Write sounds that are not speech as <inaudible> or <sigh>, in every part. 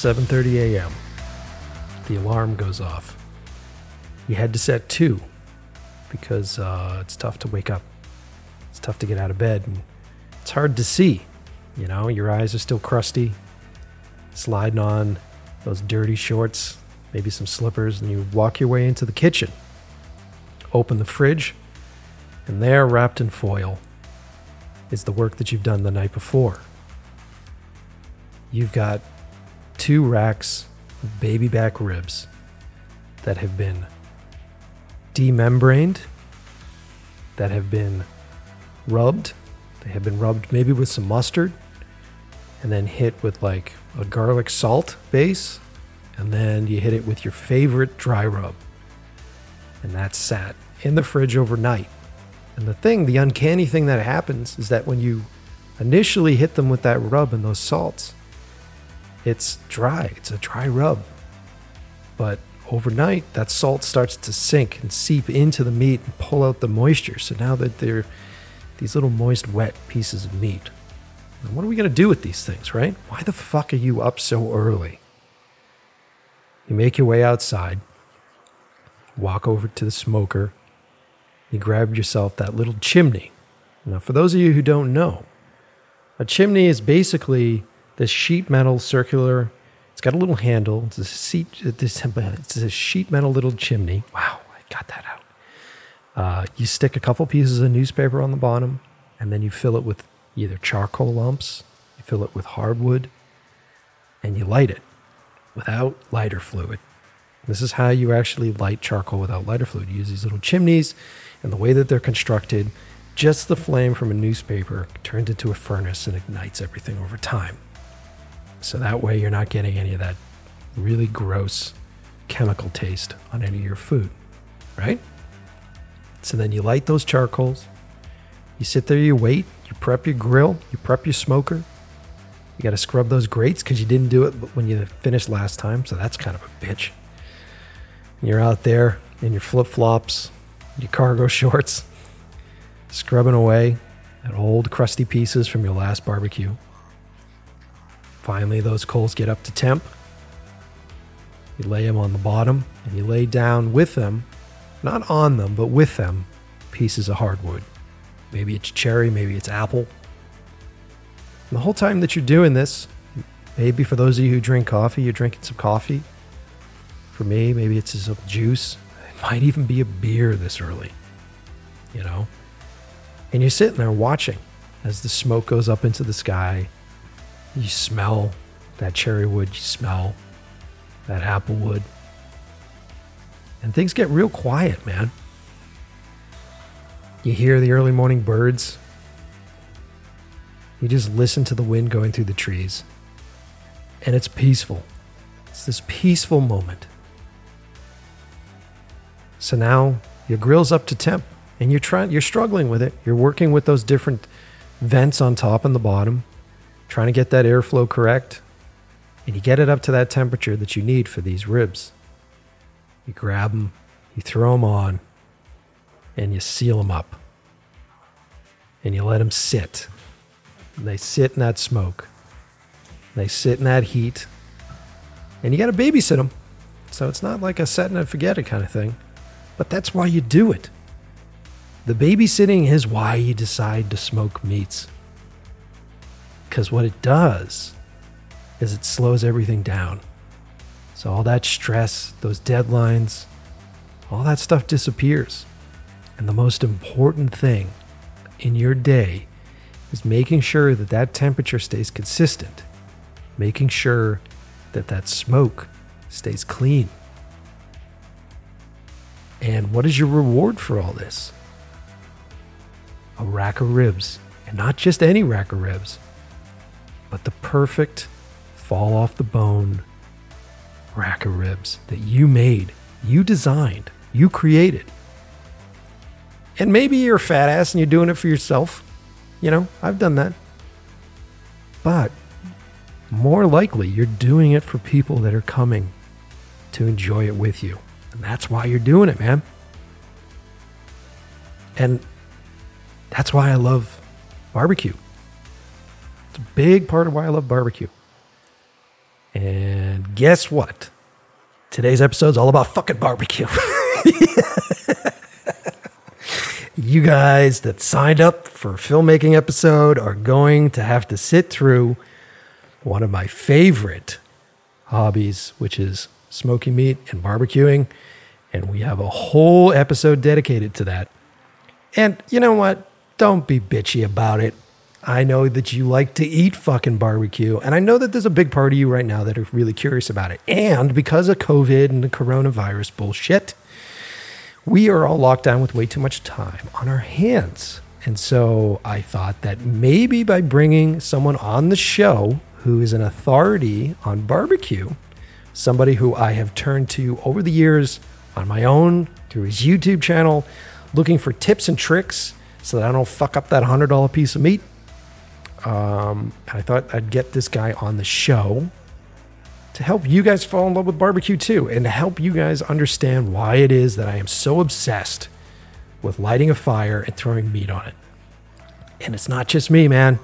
7:30 a.m. The alarm goes off. You had to set two because uh, it's tough to wake up. It's tough to get out of bed, and it's hard to see. You know, your eyes are still crusty, sliding on those dirty shorts, maybe some slippers, and you walk your way into the kitchen. Open the fridge, and there, wrapped in foil, is the work that you've done the night before. You've got two racks of baby back ribs that have been demembraned, that have been rubbed. They have been rubbed maybe with some mustard and then hit with like a garlic salt base. And then you hit it with your favorite dry rub. And that's sat in the fridge overnight. And the thing, the uncanny thing that happens is that when you initially hit them with that rub and those salts, it's dry. It's a dry rub. But overnight, that salt starts to sink and seep into the meat and pull out the moisture. So now that they're these little moist, wet pieces of meat. Now, what are we going to do with these things, right? Why the fuck are you up so early? You make your way outside, walk over to the smoker, you grab yourself that little chimney. Now, for those of you who don't know, a chimney is basically this sheet metal circular. It's got a little handle. It's a seat. It's a sheet metal little chimney. Wow, I got that out. Uh, you stick a couple pieces of newspaper on the bottom, and then you fill it with either charcoal lumps, you fill it with hardwood, and you light it without lighter fluid. This is how you actually light charcoal without lighter fluid. You use these little chimneys, and the way that they're constructed, just the flame from a newspaper turns into a furnace and ignites everything over time. So that way you're not getting any of that really gross chemical taste on any of your food, right? So then you light those charcoals. You sit there, you wait, you prep your grill, you prep your smoker. You got to scrub those grates because you didn't do it when you finished last time. So that's kind of a bitch. And you're out there in your flip flops, your cargo <laughs> shorts, scrubbing away at old crusty pieces from your last barbecue. Finally, those coals get up to temp. You lay them on the bottom and you lay down with them, not on them, but with them, pieces of hardwood. Maybe it's cherry, maybe it's apple. And the whole time that you're doing this, maybe for those of you who drink coffee, you're drinking some coffee. For me, maybe it's some juice. It might even be a beer this early, you know? And you're sitting there watching as the smoke goes up into the sky. You smell that cherry wood, you smell that apple wood. And things get real quiet, man. You hear the early morning birds. You just listen to the wind going through the trees. And it's peaceful. It's this peaceful moment. So now your grill's up to temp and you're trying you're struggling with it. You're working with those different vents on top and the bottom, trying to get that airflow correct. And you get it up to that temperature that you need for these ribs. You grab them, you throw them on, and you seal them up. And you let them sit. And they sit in that smoke. They sit in that heat. And you got to babysit them. So it's not like a set and forget it kind of thing. But that's why you do it. The babysitting is why you decide to smoke meats. Because what it does is it slows everything down. So all that stress, those deadlines, all that stuff disappears. And the most important thing in your day is making sure that that temperature stays consistent, making sure that that smoke stays clean. And what is your reward for all this? A rack of ribs, and not just any rack of ribs, but the perfect fall off the bone rack of ribs that you made, you designed, you created. And maybe you're a fat ass and you're doing it for yourself. You know, I've done that. But more likely, you're doing it for people that are coming to enjoy it with you. And that's why you're doing it, man. And that's why I love barbecue. It's a big part of why I love barbecue. And guess what? Today's episode is all about fucking barbecue. <laughs> you guys that signed up for a filmmaking episode are going to have to sit through one of my favorite hobbies, which is smoking meat and barbecuing. And we have a whole episode dedicated to that. And you know what? Don't be bitchy about it. I know that you like to eat fucking barbecue. And I know that there's a big part of you right now that are really curious about it. And because of COVID and the coronavirus bullshit, we are all locked down with way too much time on our hands. And so I thought that maybe by bringing someone on the show who is an authority on barbecue, somebody who I have turned to over the years on my own through his YouTube channel, looking for tips and tricks so that I don't fuck up that $100 piece of meat. Um, and I thought I'd get this guy on the show to help you guys fall in love with barbecue too, and to help you guys understand why it is that I am so obsessed with lighting a fire and throwing meat on it. And it's not just me, man.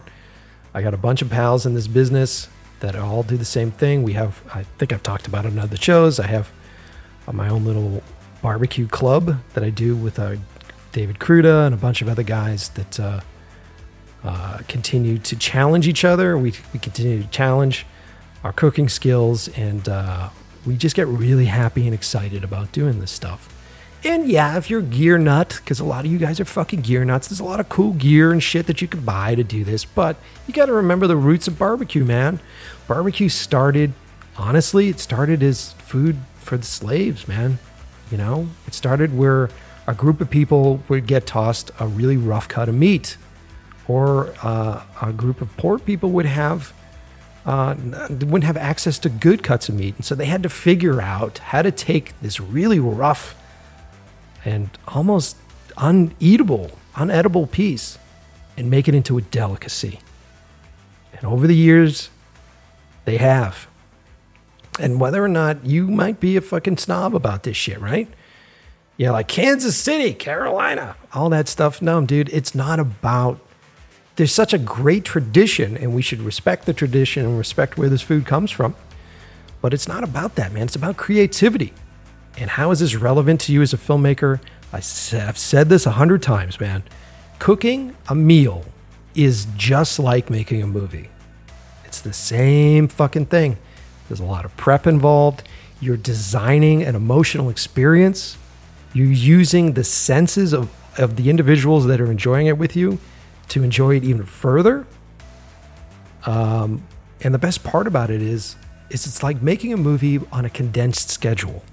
I got a bunch of pals in this business that all do the same thing. We have, I think I've talked about it on other shows. I have uh, my own little barbecue club that I do with uh, David Cruda and a bunch of other guys that uh, uh, continue to challenge each other. We, we continue to challenge our cooking skills, and uh, we just get really happy and excited about doing this stuff. And yeah, if you're gear nut, because a lot of you guys are fucking gear nuts, there's a lot of cool gear and shit that you can buy to do this. But you got to remember the roots of barbecue, man. Barbecue started, honestly, it started as food for the slaves, man. You know, it started where a group of people would get tossed a really rough cut of meat, or uh, a group of poor people would have uh, wouldn't have access to good cuts of meat, and so they had to figure out how to take this really rough and almost uneatable, unedible piece and make it into a delicacy. And over the years, they have. And whether or not you might be a fucking snob about this shit, right? Yeah, like Kansas City, Carolina, all that stuff. No, dude, it's not about. There's such a great tradition, and we should respect the tradition and respect where this food comes from. But it's not about that, man. It's about creativity. And how is this relevant to you as a filmmaker? I have said this a hundred times, man. Cooking a meal is just like making a movie. It's the same fucking thing. There's a lot of prep involved. You're designing an emotional experience. You're using the senses of, of the individuals that are enjoying it with you to enjoy it even further. Um, and the best part about it is, is it's like making a movie on a condensed schedule.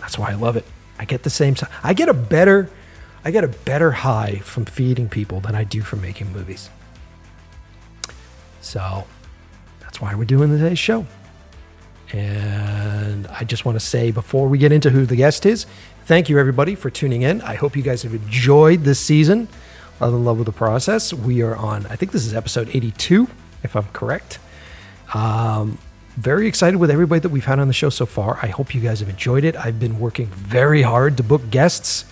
That's why I love it. I get the same. I get a better, I get a better high from feeding people than I do from making movies. So that's why we're doing today's show. And I just want to say before we get into who the guest is, thank you everybody for tuning in. I hope you guys have enjoyed this season of In Love with the Process. We are on, I think this is episode 82, if I'm correct. Um, very excited with everybody that we've had on the show so far. I hope you guys have enjoyed it. I've been working very hard to book guests,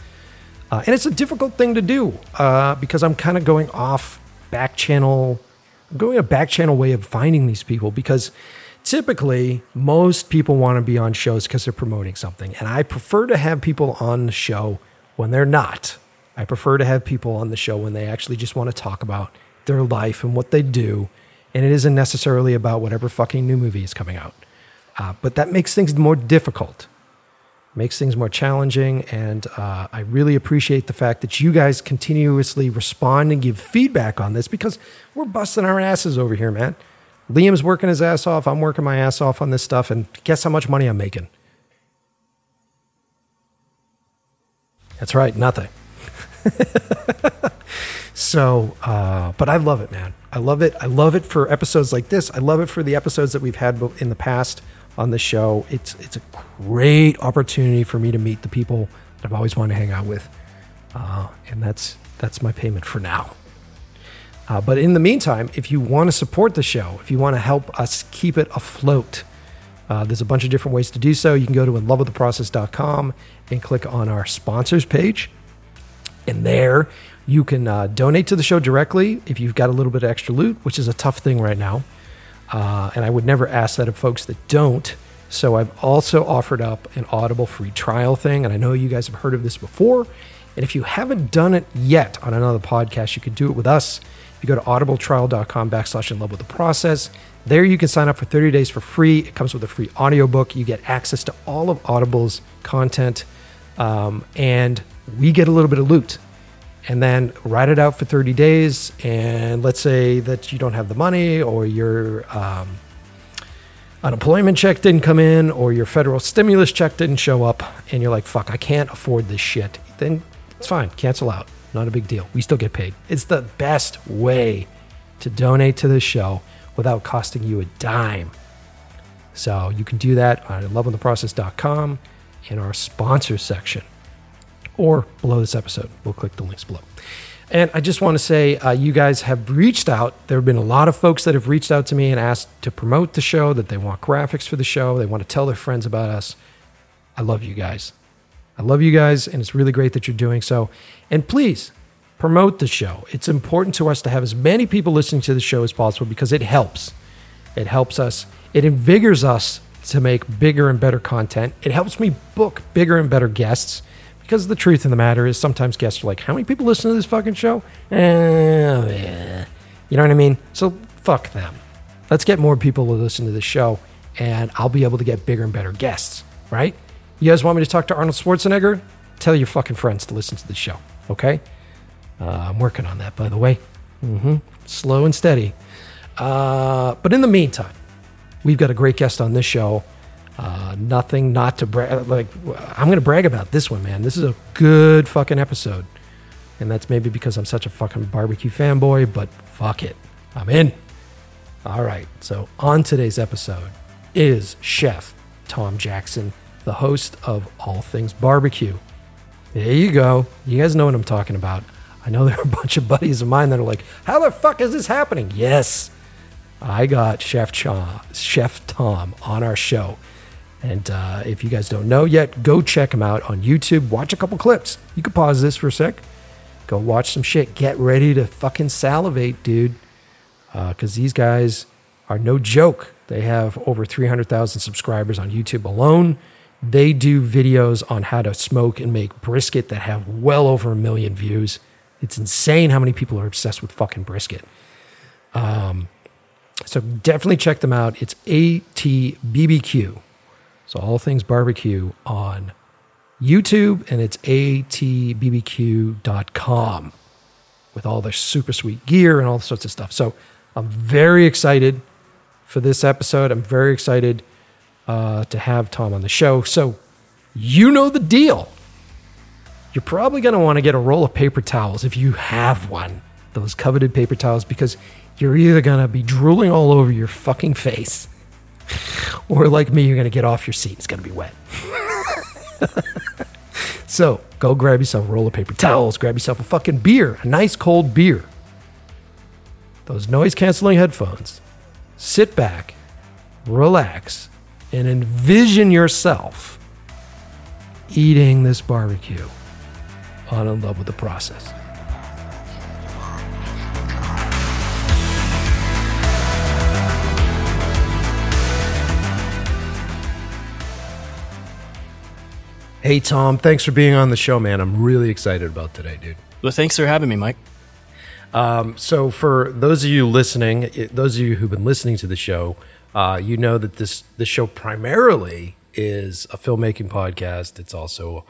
uh, and it's a difficult thing to do uh, because I'm kind of going off back channel, going a back channel way of finding these people because typically most people want to be on shows because they're promoting something, and I prefer to have people on the show when they're not. I prefer to have people on the show when they actually just want to talk about their life and what they do and it isn't necessarily about whatever fucking new movie is coming out. Uh, but that makes things more difficult, makes things more challenging, and uh, I really appreciate the fact that you guys continuously respond and give feedback on this because we're busting our asses over here, man. Liam's working his ass off. I'm working my ass off on this stuff, and guess how much money I'm making? That's right, nothing. <laughs> so, uh, but I love it, man. I love it. I love it for episodes like this. I love it for the episodes that we've had in the past on the show. It's it's a great opportunity for me to meet the people that I've always wanted to hang out with, uh, and that's that's my payment for now. Uh, but in the meantime, if you want to support the show, if you want to help us keep it afloat, uh, there's a bunch of different ways to do so. You can go to inlovewiththeprocess.com and click on our sponsors page. And there you can uh, donate to the show directly if you've got a little bit of extra loot, which is a tough thing right now. Uh, and I would never ask that of folks that don't. So I've also offered up an Audible free trial thing. And I know you guys have heard of this before. And if you haven't done it yet on another podcast, you can do it with us. If you go to audibletrial.com backslash in love with the process, there you can sign up for 30 days for free. It comes with a free audiobook. You get access to all of Audible's content. Um, and we get a little bit of loot and then write it out for 30 days. And let's say that you don't have the money or your um, unemployment check didn't come in or your federal stimulus check didn't show up, and you're like, fuck, I can't afford this shit. Then it's fine, cancel out. Not a big deal. We still get paid. It's the best way to donate to the show without costing you a dime. So you can do that on loveintheprocess.com in our sponsor section or below this episode. We'll click the links below. And I just want to say, uh, you guys have reached out. There have been a lot of folks that have reached out to me and asked to promote the show, that they want graphics for the show, they want to tell their friends about us. I love you guys. I love you guys, and it's really great that you're doing so. And please promote the show. It's important to us to have as many people listening to the show as possible because it helps. It helps us, it invigorates us to make bigger and better content. It helps me book bigger and better guests because the truth of the matter is sometimes guests are like, how many people listen to this fucking show? Eh, eh. You know what I mean? So fuck them. Let's get more people to listen to the show and I'll be able to get bigger and better guests, right? You guys want me to talk to Arnold Schwarzenegger? Tell your fucking friends to listen to the show, okay? Uh, I'm working on that, by the way. Mm-hmm. Slow and steady. Uh, but in the meantime, we've got a great guest on this show. Uh, nothing not to brag. Like, I'm going to brag about this one, man. This is a good fucking episode. And that's maybe because I'm such a fucking barbecue fanboy, but fuck it. I'm in. All right. So, on today's episode is Chef Tom Jackson, the host of All Things Barbecue. There you go. You guys know what I'm talking about. I know <laughs> there are a bunch of buddies of mine that are like, how the fuck is this happening? Yes. I got Chef Cha, Chef Tom on our show. And uh, if you guys don't know yet, go check him out on YouTube. Watch a couple clips. You can pause this for a sec. Go watch some shit. Get ready to fucking salivate, dude. Because uh, these guys are no joke. They have over 300,000 subscribers on YouTube alone. They do videos on how to smoke and make brisket that have well over a million views. It's insane how many people are obsessed with fucking brisket. Um, so definitely check them out. It's ATBBQ. So all things barbecue on YouTube and it's atbbq.com with all their super sweet gear and all sorts of stuff. So I'm very excited for this episode. I'm very excited uh, to have Tom on the show. So you know the deal. You're probably going to want to get a roll of paper towels if you have one, those coveted paper towels, because you're either going to be drooling all over your fucking face or like me, you're going to get off your seat. It's going to be wet. <laughs> so go grab yourself a roll of paper towels, grab yourself a fucking beer, a nice cold beer, those noise canceling headphones. Sit back, relax, and envision yourself eating this barbecue on In Love with the Process. Hey, Tom, thanks for being on the show, man. I'm really excited about today, dude. Well, thanks for having me, Mike. Um, so, for those of you listening, those of you who've been listening to the show, uh, you know that this this show primarily is a filmmaking podcast. It's also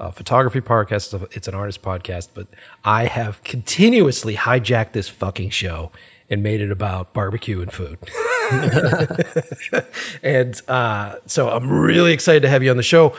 a photography podcast. It's an artist podcast. But I have continuously hijacked this fucking show and made it about barbecue and food. <laughs> <laughs> and uh, so I'm really excited to have you on the show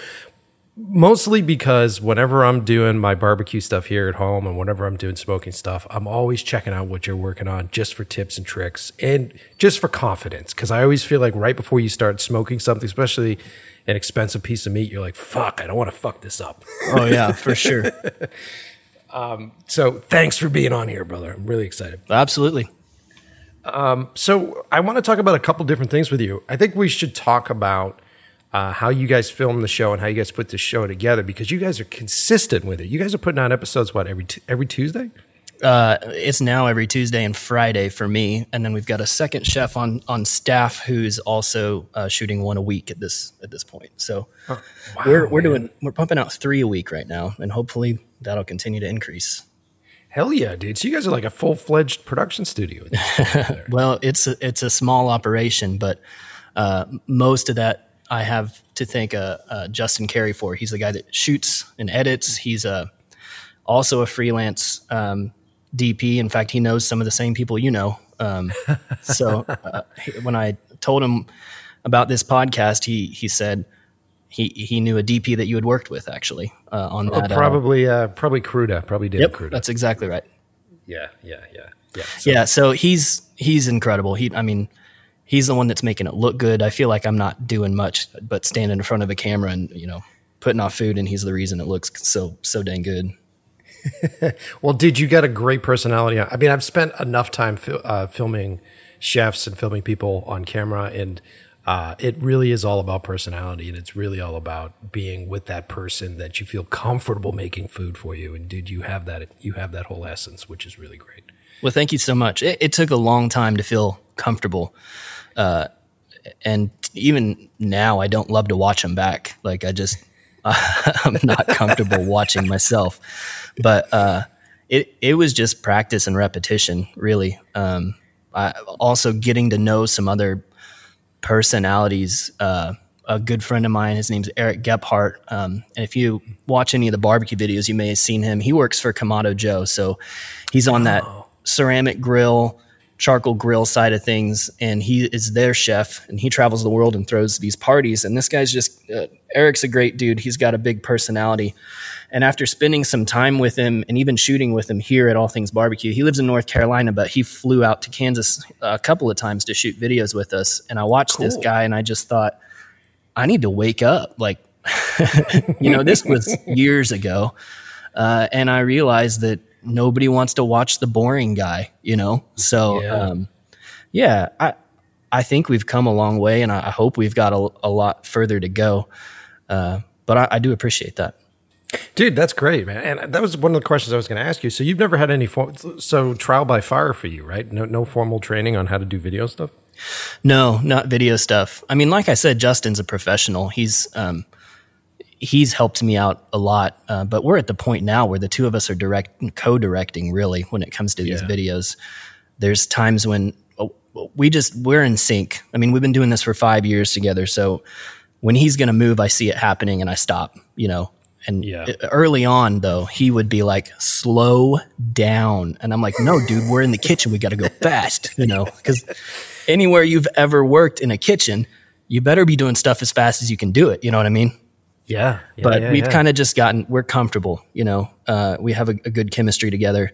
mostly because whenever I'm doing my barbecue stuff here at home and whenever I'm doing smoking stuff, I'm always checking out what you're working on just for tips and tricks and just for confidence. Cause I always feel like right before you start smoking something, especially an expensive piece of meat, you're like, fuck, I don't want to fuck this up. Oh, yeah, for <laughs> sure. um, so thanks for being on here, brother. I'm really excited. Absolutely. Um, so I want to talk about a couple different things with you. I think we should talk about uh, how you guys film the show and how you guys put the show together because you guys are consistent with it. You guys are putting out episodes what every t- every Tuesday. Uh, it's now every Tuesday and Friday for me, and then we've got a second chef on on staff who's also uh, shooting one a week at this at this point. So wow, we're we're man. doing we're pumping out three a week right now, and hopefully that'll continue to increase. Hell yeah, dude! So you guys are like a full fledged production studio. <laughs> Well, it's a, it's a small operation, but uh, most of that I have to thank uh, uh, Justin Carey for. He's the guy that shoots and edits. He's a also a freelance um, DP. In fact, he knows some of the same people you know. Um, <laughs> so uh, when I told him about this podcast, he he said he he knew a DP that you had worked with actually uh, on Oh, that. uh, probably, uh, probably Cruda, probably David yep, Cruda. that's exactly right. yeah, yeah, yeah, yeah. So- yeah so he's he's incredible he i mean he's the one that's making it look good i feel like i'm not doing much but standing in front of a camera and you know putting off food and he's the reason it looks so so dang good <laughs> Well, dude, you got a great personality. I mean, I've spent enough time fil- uh, filming chefs and filming people on camera, and uh, it really is all about personality, and it's really all about being with that person that you feel comfortable making food for you. And dude, you have that. You have that whole essence, which is really great. well thank you so much it, it took a long time to feel comfortable uh, and even now i don't love to watch them back like i just <laughs> i'm not comfortable watching myself but uh, it, it was just practice and repetition really um, I, also getting to know some other personalities. Uh, a good friend of mine, his name's Eric Gephart. Um, and if you watch any of the barbecue videos, you may have seen him. He works for Kamado Joe. So he's on that ceramic grill, charcoal grill side of things. And he is their chef and he travels the world and throws these parties. And this guy's just, uh, Eric's a great dude. He's got a big personality. And after spending some time with him and even shooting with him here at All Things Barbecue, he lives in North Carolina, but he flew out to Kansas a couple of times to shoot videos with us. And I watched this guy and I just thought, I need to wake up. Like, <laughs> you know, this was <laughs> years ago. Uh, and I realized that nobody wants to watch the boring guy, you know? So, Yeah. um, yeah, I, I think we've come a long way and I, I hope we've got a, a lot further to go. Uh, but I, I do appreciate that. Dude, that's great, man. And that was one of the questions I was going to ask you. So you've never had any form, so trial by fire for you, right? No, no formal training on how to do video stuff. No, not video stuff. I mean, like I said, Justin's a professional. He's um, he's helped me out a lot. Uh, but we're at the point now where the two of us are direct co-directing really when it comes to these videos. There's times when oh, we just we're in sync. I mean, we've been doing this for five years together. So when he's going to move, I see it happening and I stop. You know. And Yeah. early on, though, he would be like, "Slow down," and I'm like, "No, dude, we're in the kitchen. We got to go fast." You know, because anywhere you've ever worked in a kitchen, you better be doing stuff as fast as you can do it. You know what I mean? Yeah. but we've kind of just gotten we're comfortable. You know, uh, we have a, a good chemistry together,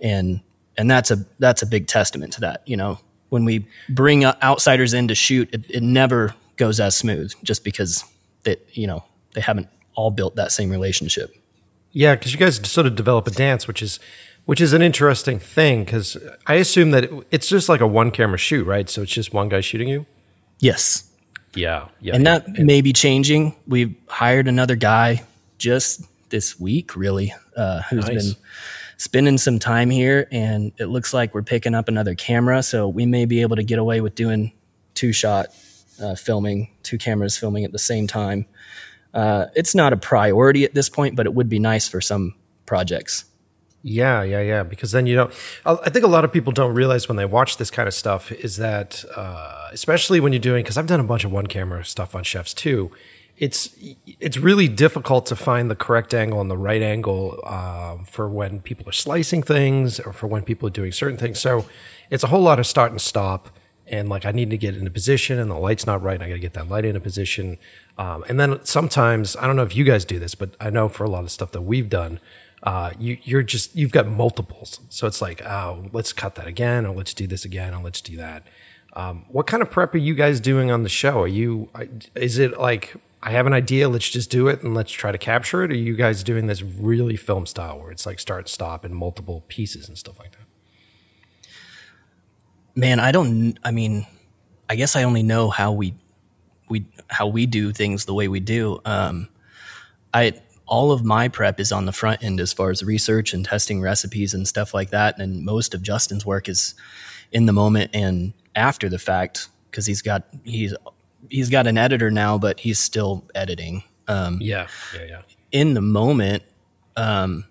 and and that's a that's a big testament to that. You know, when we bring outsiders in to shoot, it, it never goes as smooth just because that you know they haven't all built that same relationship. Yeah, because you guys sort of develop a dance, which is which is an interesting thing. Because I assume that it, it's just like a one camera shoot, right? So it's just one guy shooting you. Yes, Yeah, yeah. and that may be changing. We've hired another guy just this week, really, uh, who's Nice. been spending some time here, and it looks like we're picking up another camera, so we may be able to get away with doing two shot uh, filming, two cameras filming at the same time. Uh, it's not a priority at this point, but it would be nice for some projects. Yeah, yeah, yeah. Because then you don't. I think a lot of people don't realize when they watch this kind of stuff is that, uh, especially when you're doing. Because I've done a bunch of one camera stuff on chefs too. It's it's really difficult to find the correct angle and the right angle um, for when people are slicing things or for when people are doing certain things. So it's a whole lot of start and stop. And like I need to get in a position, and the light's not right. And I got to get that light in a position. Um, and then sometimes I don't know if you guys do this, but I know for a lot of stuff that we've done, uh, you, you're just you've got multiples. So it's like, oh, let's cut that again, or let's do this again, or let's do that. Um, what kind of prep are you guys doing on the show? Are you is it like I have an idea, let's just do it and let's try to capture it? Or are you guys doing this really film style where it's like start stop and multiple pieces and stuff like that? Man, I don't. I mean, I guess I only know how we we how we do things the way we do. Um, I all of my prep is on the front end as far as research and testing recipes and stuff like that. And most of Justin's work is in the moment and after the fact because he's got he's he's got an editor now, but he's still editing. Um, Yeah, yeah, yeah. in the moment, um,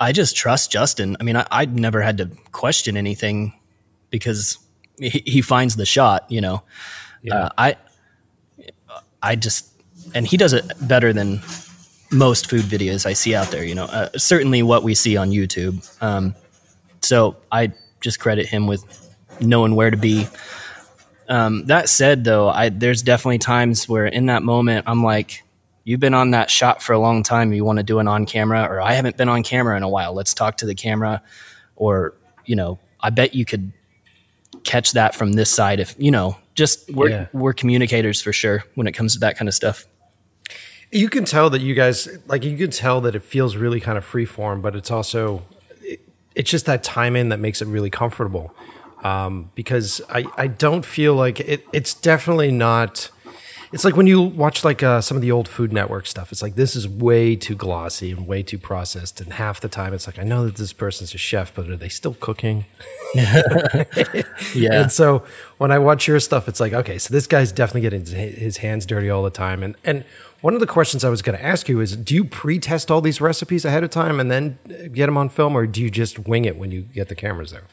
I just trust Justin. I mean, I, I never had to question anything because he, he finds the shot. You know, Yeah. uh, I I just and he does it better than most food videos I see out there. You know, uh, certainly what we see on YouTube. Um, so I just credit him with knowing where to be. Um, that said, though, I there's definitely times where in that moment I'm like, you've been on that shot for a long time. You want to do an on camera, or I haven't been on camera in a while. Let's talk to the camera, or you know, I bet you could catch that from this side if you know. Just we're Yeah. we're communicators for sure when it comes to that kind of stuff. You can tell that you guys like you can tell that it feels really kind of free form, but it's also it, it's just that time in that makes it really comfortable. Um, because I, I don't feel like it, it's definitely not. It's like when you watch like uh, some of the old Food Network stuff. It's like this is way too glossy and way too processed, and half the time it's like I know that this person's a chef, but are they still cooking? <laughs> Yeah, And so when I watch your stuff, it's like, okay, so this guy's definitely getting his- his hands dirty all the time. And and one of the questions I was going to ask you is, do you pre-test all these recipes ahead of time and then get them on film, or do you just wing it when you get the cameras there?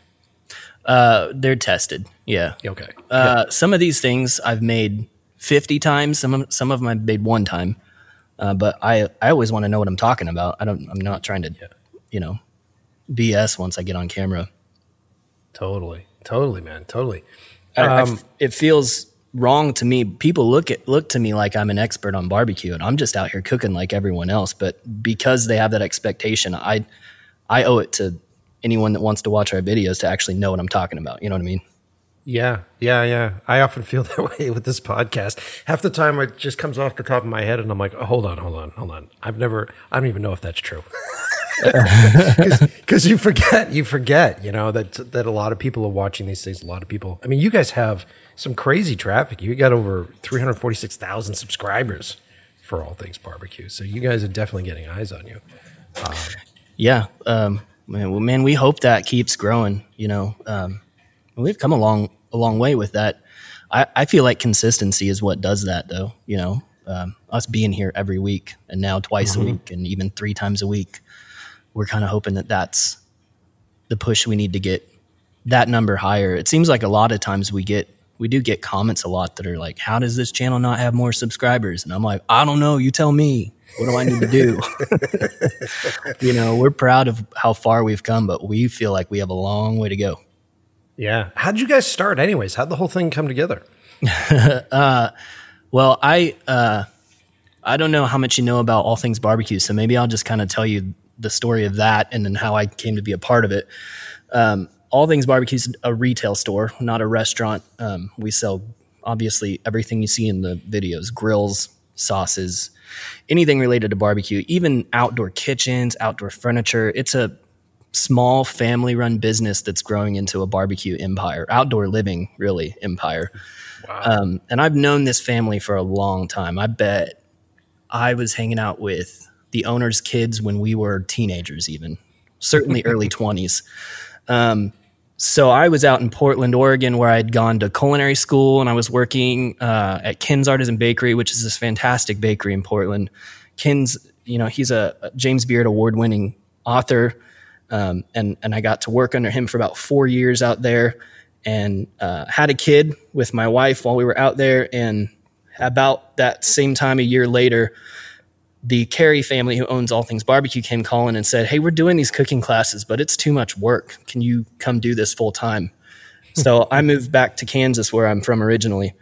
uh, they're tested. Yeah. Okay. Uh, Some of these things I've made 50 times. Some of, some of them I've made one time. Uh, but I, I always want to know what I'm talking about. I don't, I'm not trying to, you know, BS once I get on camera. Totally. Totally, man. Totally. I, I Um, f- it feels wrong to me. People look at look to me like I'm an expert on barbecue, and I'm just out here cooking like everyone else. But because they have that expectation, I I owe it to anyone that wants to watch our videos to actually know what I'm talking about. You know what I mean? Yeah, yeah, yeah. I often feel <laughs> that way with this podcast. Half the time, it just comes off the top of my head, and I'm like, oh, "Hold on, hold on, hold on." I've never, I don't even know if that's true, <laughs> because you forget, you forget, you know that that a lot of people are watching these things. A lot of people. I mean, you guys have some crazy traffic. You got over 346,000 subscribers for all things barbecue. So you guys are definitely getting eyes on you. Yeah, um, man, well, man, we hope that keeps growing. You know, um, we've come a long, a long way with that. I, I feel like consistency is what does that, though. You know, um, us being here every week and now twice a week and even three times a week, we're kind of hoping that that's the push we need to get that number higher. It seems like a lot of times we get we do get comments a lot that are like, "How does this channel not have more subscribers?" And I'm like, "I don't know. You tell me. What do I need to do?" <laughs> you know, we're proud of how far we've come, but we feel like we have a long way to go. Yeah. How did you guys start, anyways? How'd the whole thing come together? <laughs> Well, I uh, I don't know how much you know about all things barbecue, so maybe I'll just kind of tell you the story of that and then how I came to be a part of it. Um, all things barbecue is a retail store, not a restaurant. Um, we sell obviously everything you see in the videos: grills, sauces, anything related to barbecue, even outdoor kitchens, outdoor furniture. It's a small family run business that's growing into a barbecue empire, outdoor living really empire. Um, and I've known this family for a long time. I bet I was hanging out with the owner's kids when we were teenagers, even certainly early <laughs> 20s. Um, so I was out in Portland, Oregon, where I'd gone to culinary school and I was working uh, at Ken's Artisan Bakery, which is this fantastic bakery in Portland. Ken's, you know, he's a James Beard award winning author. Um, and, and I got to work under him for about four years out there and uh, had a kid with my wife while we were out there. And about that same time, a year later, the Carey family, who owns All Things Barbecue, came calling and said, Hey, we're doing these cooking classes, but it's too much work. Can you come do this full time? <laughs> so I moved back to Kansas, where I'm from originally,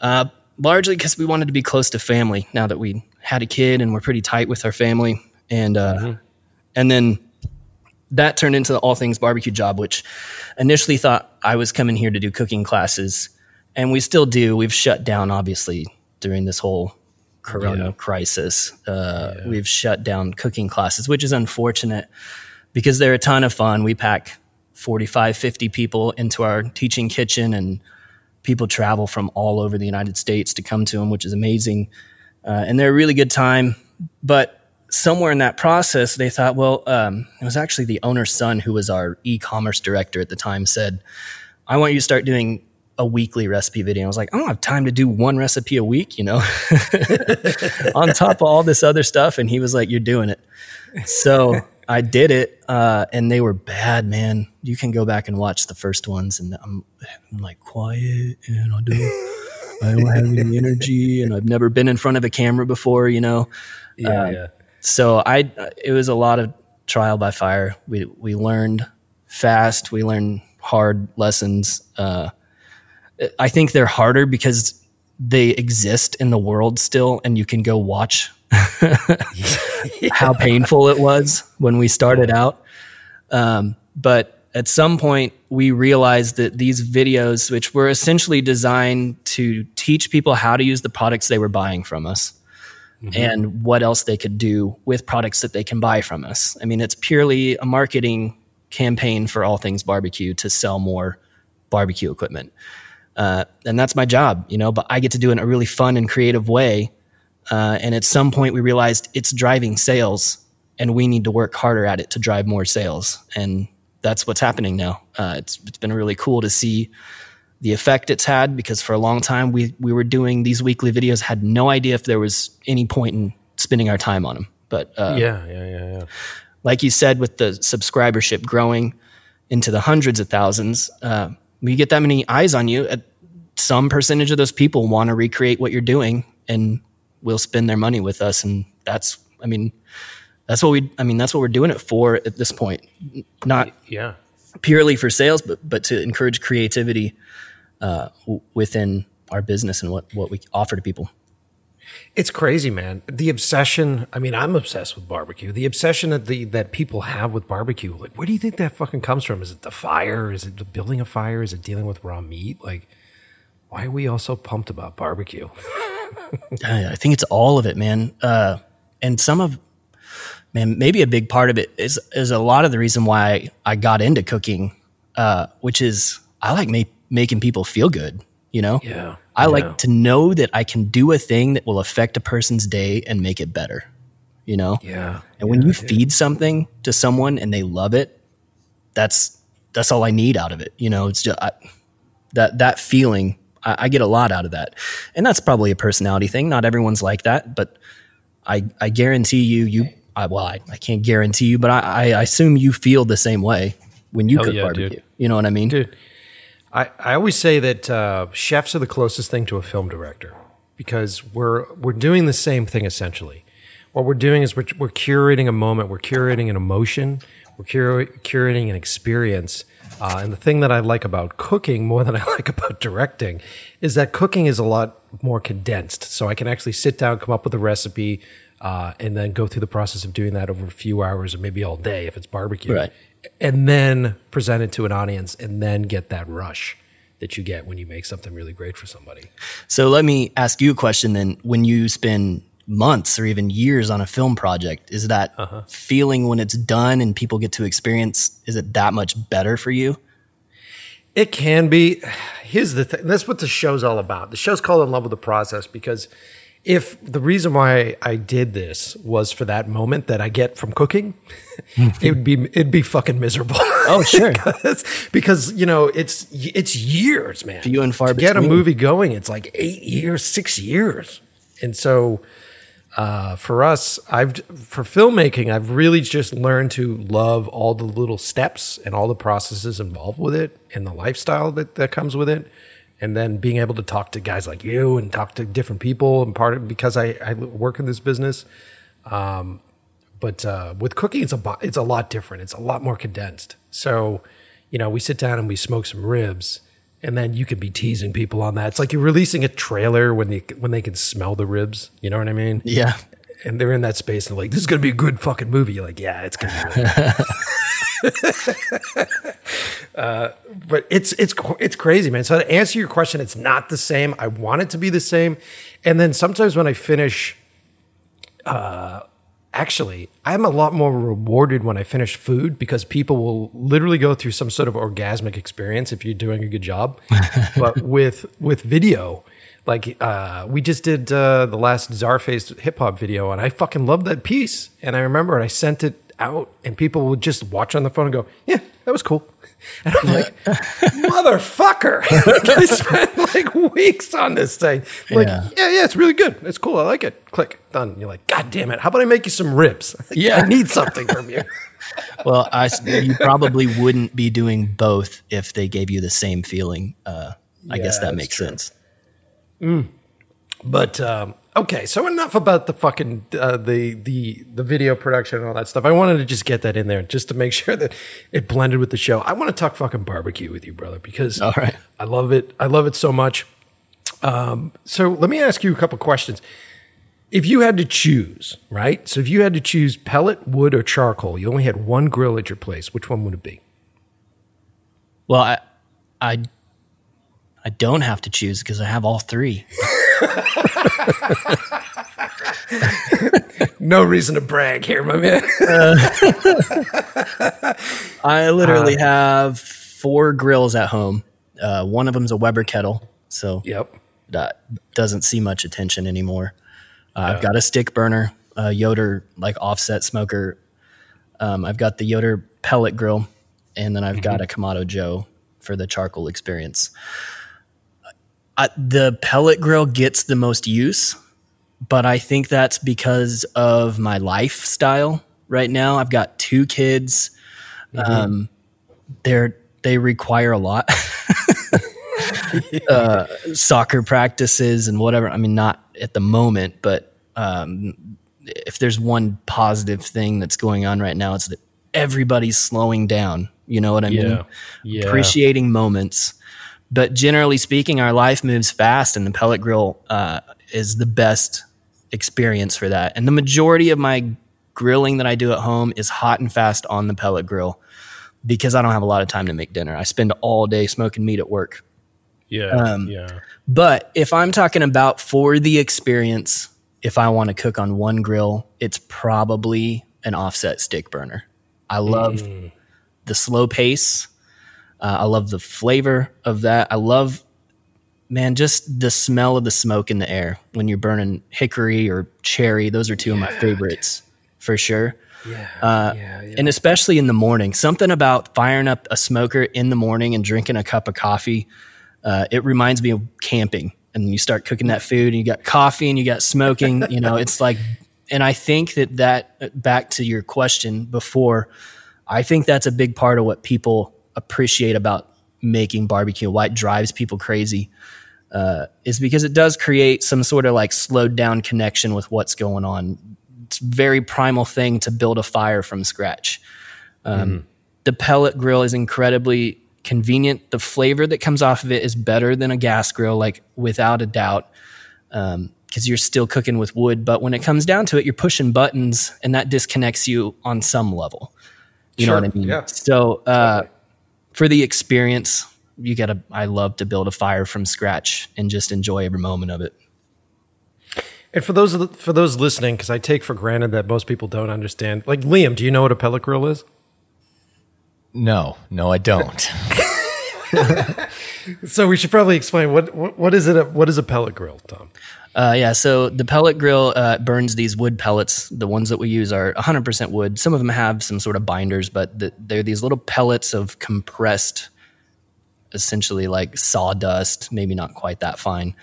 uh, largely because we wanted to be close to family now that we had a kid and we're pretty tight with our family. And, uh, and then that turned into the All Things Barbecue job, which initially thought I was coming here to do cooking classes. And we still do. We've shut down, obviously, during this whole corona Yeah. crisis. Uh, We've shut down cooking classes, which is unfortunate because they're a ton of fun. We pack 45, 50 people into our teaching kitchen, and people travel from all over the United States to come to them, which is amazing. Uh, and they're a really good time. But somewhere in that process, they thought, well, um, it was actually the owner's son who was our e-commerce director at the time said, I want you to start doing a weekly recipe video. I was like, I don't have time to do one recipe a week, you know, <laughs> on top of all this other stuff. And he was like, you're doing it. So I did it. Uh, and they were bad, man. You can go back and watch the first ones and I'm, I'm like quiet and I'll do I don't have any <laughs> energy and I've never been in front of a camera before, you know? Yeah, Um, yeah. so I it was a lot of trial by fire. We we learned fast. We learned hard lessons. Uh, I think they're harder because they exist in the world still, and you can go watch how painful it was when we started out. Um, but at some point, we realized that these videos, which were essentially designed to teach people how to use the products they were buying from us, and what else they could do with products that they can buy from us. I mean, it's purely a marketing campaign for all things barbecue to sell more barbecue equipment. Uh, and that's my job, you know, but I get to do it in a really fun and creative way. Uh, and at some point, we realized it's driving sales, and we need to work harder at it to drive more sales. And that's what's happening now. Uh, it's, it's been really cool to see the effect it's had because for a long time we we were doing these weekly videos had no idea if there was any point in spending our time on them but uh, Yeah, yeah, yeah, yeah. like you said with the subscribership growing into the hundreds of thousands uh, when you get that many eyes on you uh, some percentage of those people want to recreate what you're doing and will spend their money with us and that's i mean that's what we i mean that's what we're doing it for at this point not Yeah. purely for sales, but but to encourage creativity uh, w- within our business and what what we offer to people. It's crazy, man. The obsession. I mean, I'm obsessed with barbecue. The obsession that the that people have with barbecue. Like, where do you think that fucking comes from? Is it the fire? Is it the building a fire? Is it dealing with raw meat? Like, why are we all so pumped about barbecue? <laughs> I think it's all of it, man. Uh, and some of man, maybe a big part of it is is a lot of the reason why I got into cooking, uh, which is I like ma- making people feel good. You know, Yeah, I yeah. like to know that I can do a thing that will affect a person's day and make it better. You know, Yeah. And when you feed something to someone and they love it, that's that's all I need out of it. You know, it's just I, that that feeling. I, I get a lot out of that, and that's probably a personality thing. Not everyone's like that, but I I guarantee you, you I, well, I, I can't guarantee you, but I, I assume you feel the same way when you Hell cook yeah, barbecue. dude. You know what I mean? Dude, I, I always say that uh, chefs are the closest thing to a film director because we're we're doing the same thing essentially. What we're doing is we're, we're curating a moment, we're curating an emotion, we're cura- curating an experience. Uh, and the thing that I like about cooking more than I <laughs> like about directing is that cooking is a lot more condensed. So I can actually sit down, come up with a recipe, uh, and then go through the process of doing that over a few hours or maybe all day if it's barbecue Right. and then present it to an audience and then get that rush that you get when you make something really great for somebody. So let me ask you a question then. When you spend months or even years on a film project, is that Uh-huh. feeling when it's done and people get to experience, is it that much better for you? It can be. Here's the thing. That's what the show's all about. The show's called In Love with the Process because if the reason why I did this was for that moment that I get from cooking, <laughs> it would be it'd be fucking miserable. Oh, sure. <laughs> because, because you know it's it's years, man. Few and far to get a movie going, it's like eight years, six years, and so uh, for us, I've for filmmaking, I've really just learned to love all the little steps and all the processes involved with it, and the lifestyle that that comes with it, and then being able to talk to guys like you and talk to different people, and part of because I, I work in this business. Um, but uh, with cooking, it's a it's a lot different. It's a lot more condensed. So, you know, we sit down and we smoke some ribs, and then you could be teasing people on that. It's like you're releasing a trailer when they when they can smell the ribs. You know what I mean? Yeah. And they're in that space and like, "This is gonna be a good fucking movie." You're like, "Yeah, it's gonna be." Really <laughs> <laughs> uh, but it's it's it's crazy, man. So to answer your question, it's not the same. I want it to be the same, and then sometimes when I finish actually i'm a lot more rewarded when i finish food because people will literally go through some sort of orgasmic experience if you're doing a good job <laughs> but with with video Like uh, we just did uh, the last Czarface hip hop video, and I fucking loved that piece. And I remember, and I sent it out, and people would just watch on the phone and go, "Yeah, that was cool." <laughs> And I'm like, "Motherfucker!" <laughs> I spent like weeks on this thing. Like, Yeah. yeah. yeah, it's really good. It's cool. I like it. Click done. You're like, "God damn it! How about I make you some ribs? <laughs> Yeah. I need something from you." Well, I you probably wouldn't be doing both if they gave you the same feeling. Uh, I Yeah, guess that makes true. sense. But um, okay, so enough about the fucking uh, the the the video production and all that stuff. I wanted to just get that in there just to make <laughs> sure that it blended with the show. I want to talk fucking barbecue with you, brother, because All right. I love it. I love it so much. Um, so let me ask you a couple questions. If you had to choose, right? So if you had to choose pellet, wood, or charcoal, you only had one grill at your place. Which one would it be? Well, I, I, I don't have to choose because I have all three. <laughs> No reason to brag here, my man. <laughs> I literally have four grills at home. Uh, one of them's a Weber kettle, so yep. that doesn't see much attention anymore. Uh, I've got a stick burner, a Yoder like offset smoker. Um, I've got the Yoder pellet grill, and then I've got a Kamado Joe for the charcoal experience. I, the pellet grill gets the most use, but I think that's because of my lifestyle right now. I've got two kids. Um, they're they require a lot. <laughs> uh, soccer practices and whatever. I mean, not at the moment, but um, if there's one positive thing that's going on right now, it's that everybody's slowing down. You know what I mean? Yeah. Appreciating moments. But generally speaking, our life moves fast, and the pellet grill uh, is the best experience for that. And the majority of my grilling that I do at home is hot and fast on the pellet grill because I don't have a lot of time to make dinner. I spend all day smoking meat at work. Yeah. Um, yeah. But if I'm talking about for the experience, if I want to cook on one grill, it's probably an offset stick burner. I love the slow pace. Uh, I love the flavor of that. I love, man, just the smell of the smoke in the air when you're burning hickory or cherry. Those are two of my favorites for sure. Yeah. Uh, yeah. Yeah. And especially in the morning, something about firing up a smoker in the morning and drinking a cup of coffee. Uh, it reminds me of camping. And you start cooking that food, and you got coffee, and you got smoking. <laughs> you know, it's like, and I think that that back to your question before, I think that's a big part of what people appreciate about making barbecue. Why it drives people crazy uh, is because it does create some sort of like slowed down connection with what's going on. It's a very primal thing to build a fire from scratch. Um, The pellet grill is incredibly convenient. The flavor that comes off of it is better than a gas grill, like without a doubt, because you're still cooking with wood. But when it comes down to it, you're pushing buttons, and that disconnects you on some level. You know what I mean? yeah. So uh, for the experience, you gotta. I love to build a fire from scratch and just enjoy every moment of it. And for those for those listening, because I take for granted that most people don't understand. Like Liam, do you know what a pellet grill is? No, no, I don't. <laughs> So we should probably explain what what, what is it? What is a pellet grill, Tom? Uh, yeah, so the pellet grill uh, burns these wood pellets. The ones that we use are 100% wood. Some of them have some sort of binders, but the, they're these little pellets of compressed, essentially like sawdust, maybe not quite that fine.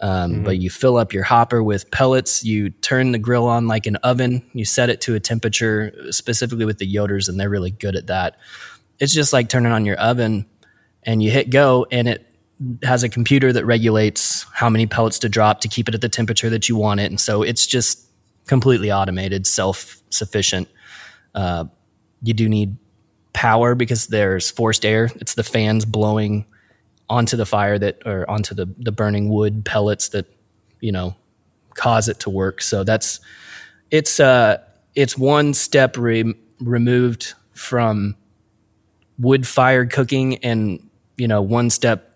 Um, But you fill up your hopper with pellets. You turn the grill on like an oven. You set it to a temperature, specifically with the Yoders, and they're really good at that. It's just like turning on your oven and you hit go and it has a computer that regulates how many pellets to drop to keep it at the temperature that you want it. And so it's just completely automated self-sufficient. Uh, you do need power because there's forced air. It's the fans blowing onto the fire that or onto the, the burning wood pellets that you know cause it to work. So that's it's uh it's one step re- removed from wood fired cooking and you know one step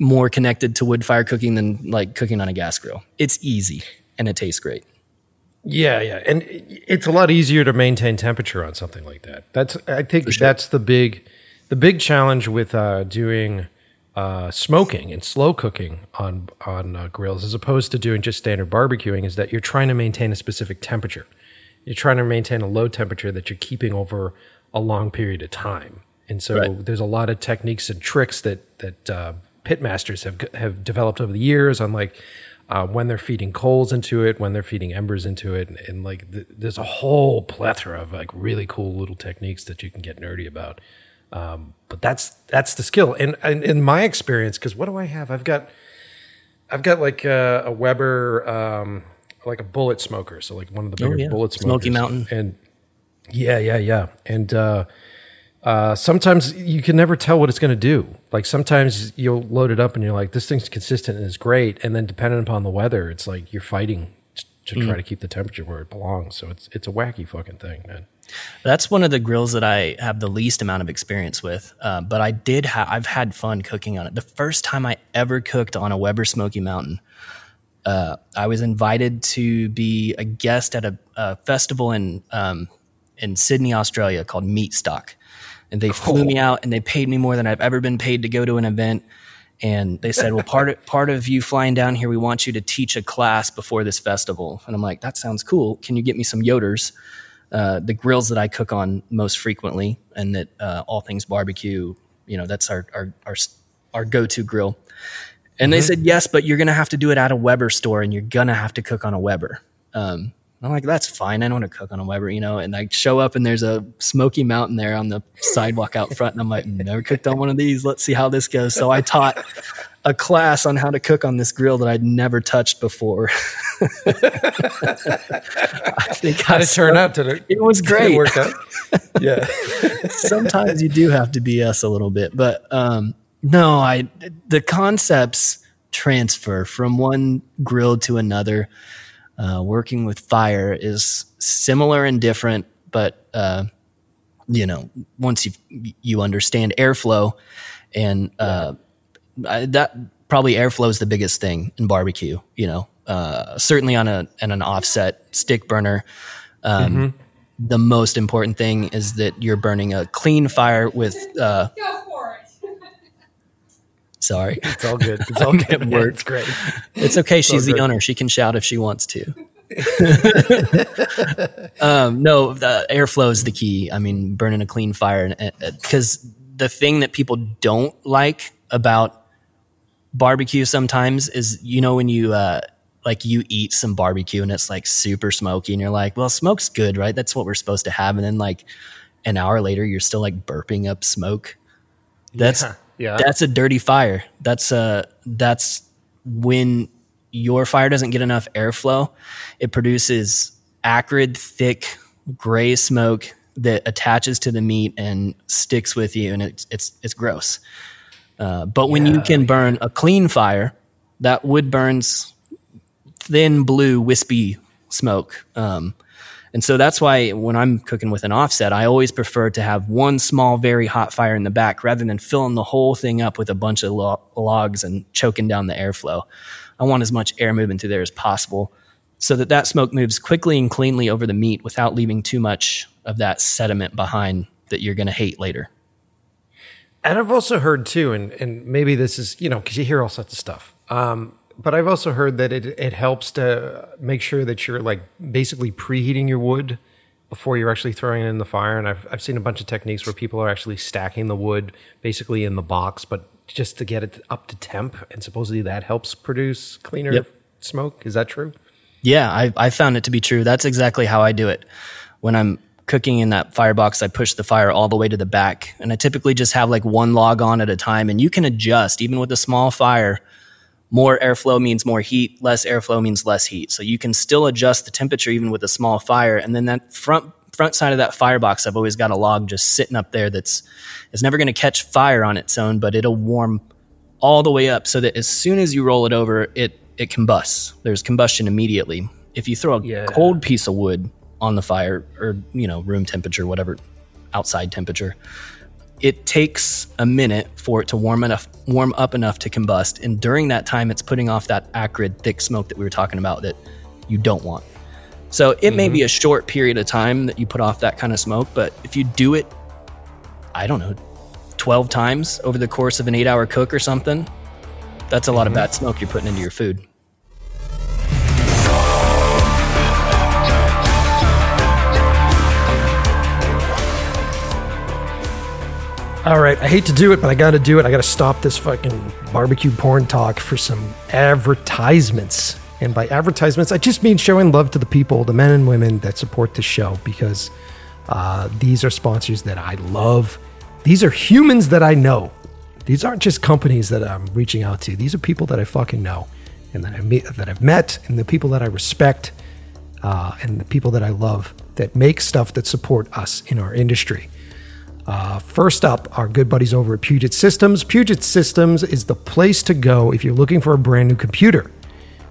more connected to wood fire cooking than like cooking on a gas grill it's easy and it tastes great Yeah, yeah, and it's a lot easier to maintain temperature on something like that. That's I think that's the big the big challenge with uh, doing uh, smoking and slow cooking on on uh, grills as opposed to doing just standard barbecuing is that you're trying to maintain a specific temperature. You're trying to maintain a low temperature that you're keeping over a long period of time. And so Right. there's a lot of techniques and tricks that that uh, pit masters have have developed over the years on like uh, when they're feeding coals into it, when they're feeding embers into it, and, and like th- there's a whole plethora of like really cool little techniques that you can get nerdy about. Um, but that's that's the skill, and, and in my experience, because what do I have? I've got I've got like a, a Weber, um, like a bullet smoker, so like one of the bigger Oh, yeah. bullet smokers, Smoky Mountain. and yeah, yeah, yeah, and uh, uh, sometimes you can never tell what it's going to do. Like sometimes you'll load it up and you're like, this thing's consistent and it's great, and then depending upon the weather, it's like you're fighting to Mm. try to keep the temperature where it belongs. So it's it's a wacky fucking thing, man. That's one of the grills that I have the least amount of experience with. Uh, but I did have, I've had fun cooking on it. The first time I ever cooked on a Weber Smoky Mountain, uh, I was invited to be a guest at a, a festival in, um, in Sydney, Australia called Meatstock. And they flew me out and they paid me more than I've ever been paid to go to an event. And they said, well, part of, part of you flying down here, we want you to teach a class before this festival. And I'm like, that sounds cool. Can you get me some Yoders? uh, the grills that I cook on most frequently, and that uh, all things barbecue, you know, that's our our our, our go to grill. And they said yes, but you're gonna have to do it at a Weber store, and you're gonna have to cook on a Weber. Um, I'm like, that's fine. I don't want to cook on a Weber, you know. And I show up, and there's a Smoky Mountain there on the sidewalk out front, and I'm like, never cooked on one of these. Let's see how this goes. So I taught a class on how to cook on this grill that I'd never touched before. <laughs> I think How I did it turn out? to it? It was great. It work out. <laughs> yeah. sometimes you do have to BS a little bit, but um, no, I the concepts transfer from one grill to another. Uh, working with fire is similar and different, but uh, you know, once you you understand airflow, and uh, I, that probably airflow is the biggest thing in barbecue. You know, uh, certainly on a on an offset stick burner. Um, The most important thing is that you're burning a clean fire with. Uh, Go for it. Sorry, It's all good. It's <laughs> all good. getting Yeah, it's great. it's okay. She's the owner. She can shout if she wants to. <laughs> um, no, the airflow is the key. I mean, burning a clean fire, because the thing that people don't like about barbecue sometimes is, you know, when you uh, like you eat some barbecue and it's like super smoky, and you're like, well, smoke's good, right? That's what we're supposed to have, and then like an hour later, you're still like burping up smoke. That's Yeah, yeah. that's a dirty fire. That's uh that's when your fire doesn't get enough airflow. It produces acrid, thick, gray smoke that attaches to the meat and sticks with you, and it's it's it's gross. Uh, but when you can burn a clean fire, that wood burns thin blue wispy smoke. Um, and so that's why when I'm cooking with an offset, I always prefer to have one small, very hot fire in the back rather than filling the whole thing up with a bunch of lo- logs and choking down the airflow. I want as much air moving through there as possible so that that smoke moves quickly and cleanly over the meat without leaving too much of that sediment behind that you're going to hate later. And I've also heard too, and, and maybe this is, you know, because you hear all sorts of stuff. Um, but I've also heard that it, it helps to make sure that you're like basically preheating your wood before you're actually throwing it in the fire. And I've, I've seen a bunch of techniques where people are actually stacking the wood basically in the box, but just to get it up to temp. And supposedly that helps produce cleaner Yep. smoke. Is that true? Yeah, I, I found it to be true. That's exactly how I do it. When I'm cooking in that firebox, I push the fire all the way to the back. And I typically just have like one log on at a time. And you can adjust, even with a small fire. More airflow means more heat, less airflow means less heat. So you can still adjust the temperature even with a small fire. And then that front front side of that firebox, I've always got a log just sitting up there that's it's never going to catch fire on its own, but it'll warm all the way up so that as soon as you roll it over, it it combusts. There's combustion immediately. If you throw a Yeah. cold piece of wood on the fire or you know room temperature, whatever outside temperature, it takes a minute for it to warm enough warm up enough to combust, and during that time, it's putting off that acrid, thick smoke that we were talking about that you don't want. So it may be mm-hmm. a short period of time that you put off that kind of smoke, but if you do it, I don't know, 12 times over the course of an eight hour cook or something, that's a lot of mm-hmm. bad smoke you're putting into your food. All right, I hate to do it, but I got to do it. I got to stop this fucking barbecue porn talk for some advertisements. And by advertisements, I just mean showing love to the people, the men and women that support the show, because uh, these are sponsors that I love. These are humans that I know. These aren't just companies that I'm reaching out to. These are people that I fucking know, and that I meet, that I've met, and the people that I respect, uh, and the people that I love that make stuff that support us in our industry. Uh, first up, our good buddies over at Puget Systems. Puget Systems is the place to go if you're looking for a brand new computer.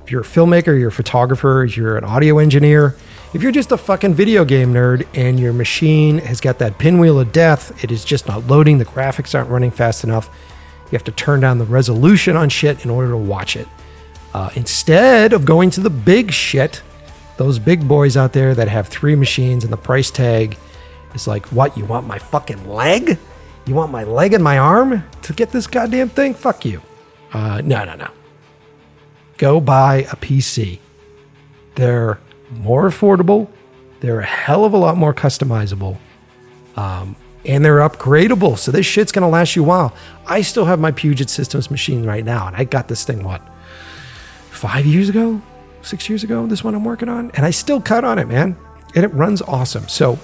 If you're a filmmaker, you're a photographer, if you're an audio engineer, if you're just a fucking video game nerd and your machine has got that pinwheel of death, it is just not loading, the graphics aren't running fast enough, you have to turn down the resolution on shit in order to watch it. Uh, instead of going to the big shit, those big boys out there that have three machines and the price tag it's like, what? You want my fucking leg? You want my leg and my arm to get this goddamn thing? Fuck you. Uh, no, no, no. Go buy a PC. They're more affordable. They're a hell of a lot more customizable. Um, and they're upgradable. So this shit's going to last you a while. I still have my Puget Systems machine right now. And I got this thing, what, five years ago? Six years ago? This one I'm working on. And I still cut on it, man. And it runs awesome. So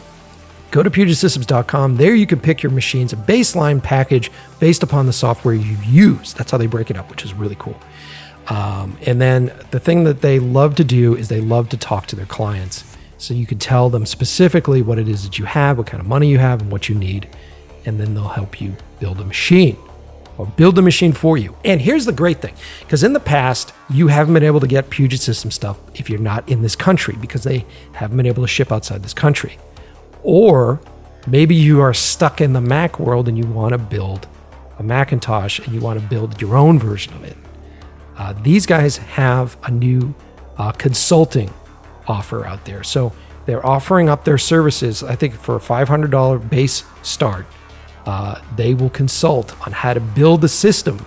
Go to PugetSystems.com. There you can pick your machines, a baseline package based upon the software you use. That's how they break it up, which is really cool. Um, and then the thing that they love to do is they love to talk to their clients. So you can tell them specifically what it is that you have, what kind of money you have, and what you need. And then they'll help you build a machine or build a machine for you. And here's the great thing because in the past, you haven't been able to get Puget System stuff if you're not in this country because they haven't been able to ship outside this country. Or maybe you are stuck in the Mac world and you want to build a Macintosh and you want to build your own version of it. Uh, these guys have a new uh, consulting offer out there. So they're offering up their services, I think, for a $500 base start. Uh, they will consult on how to build the system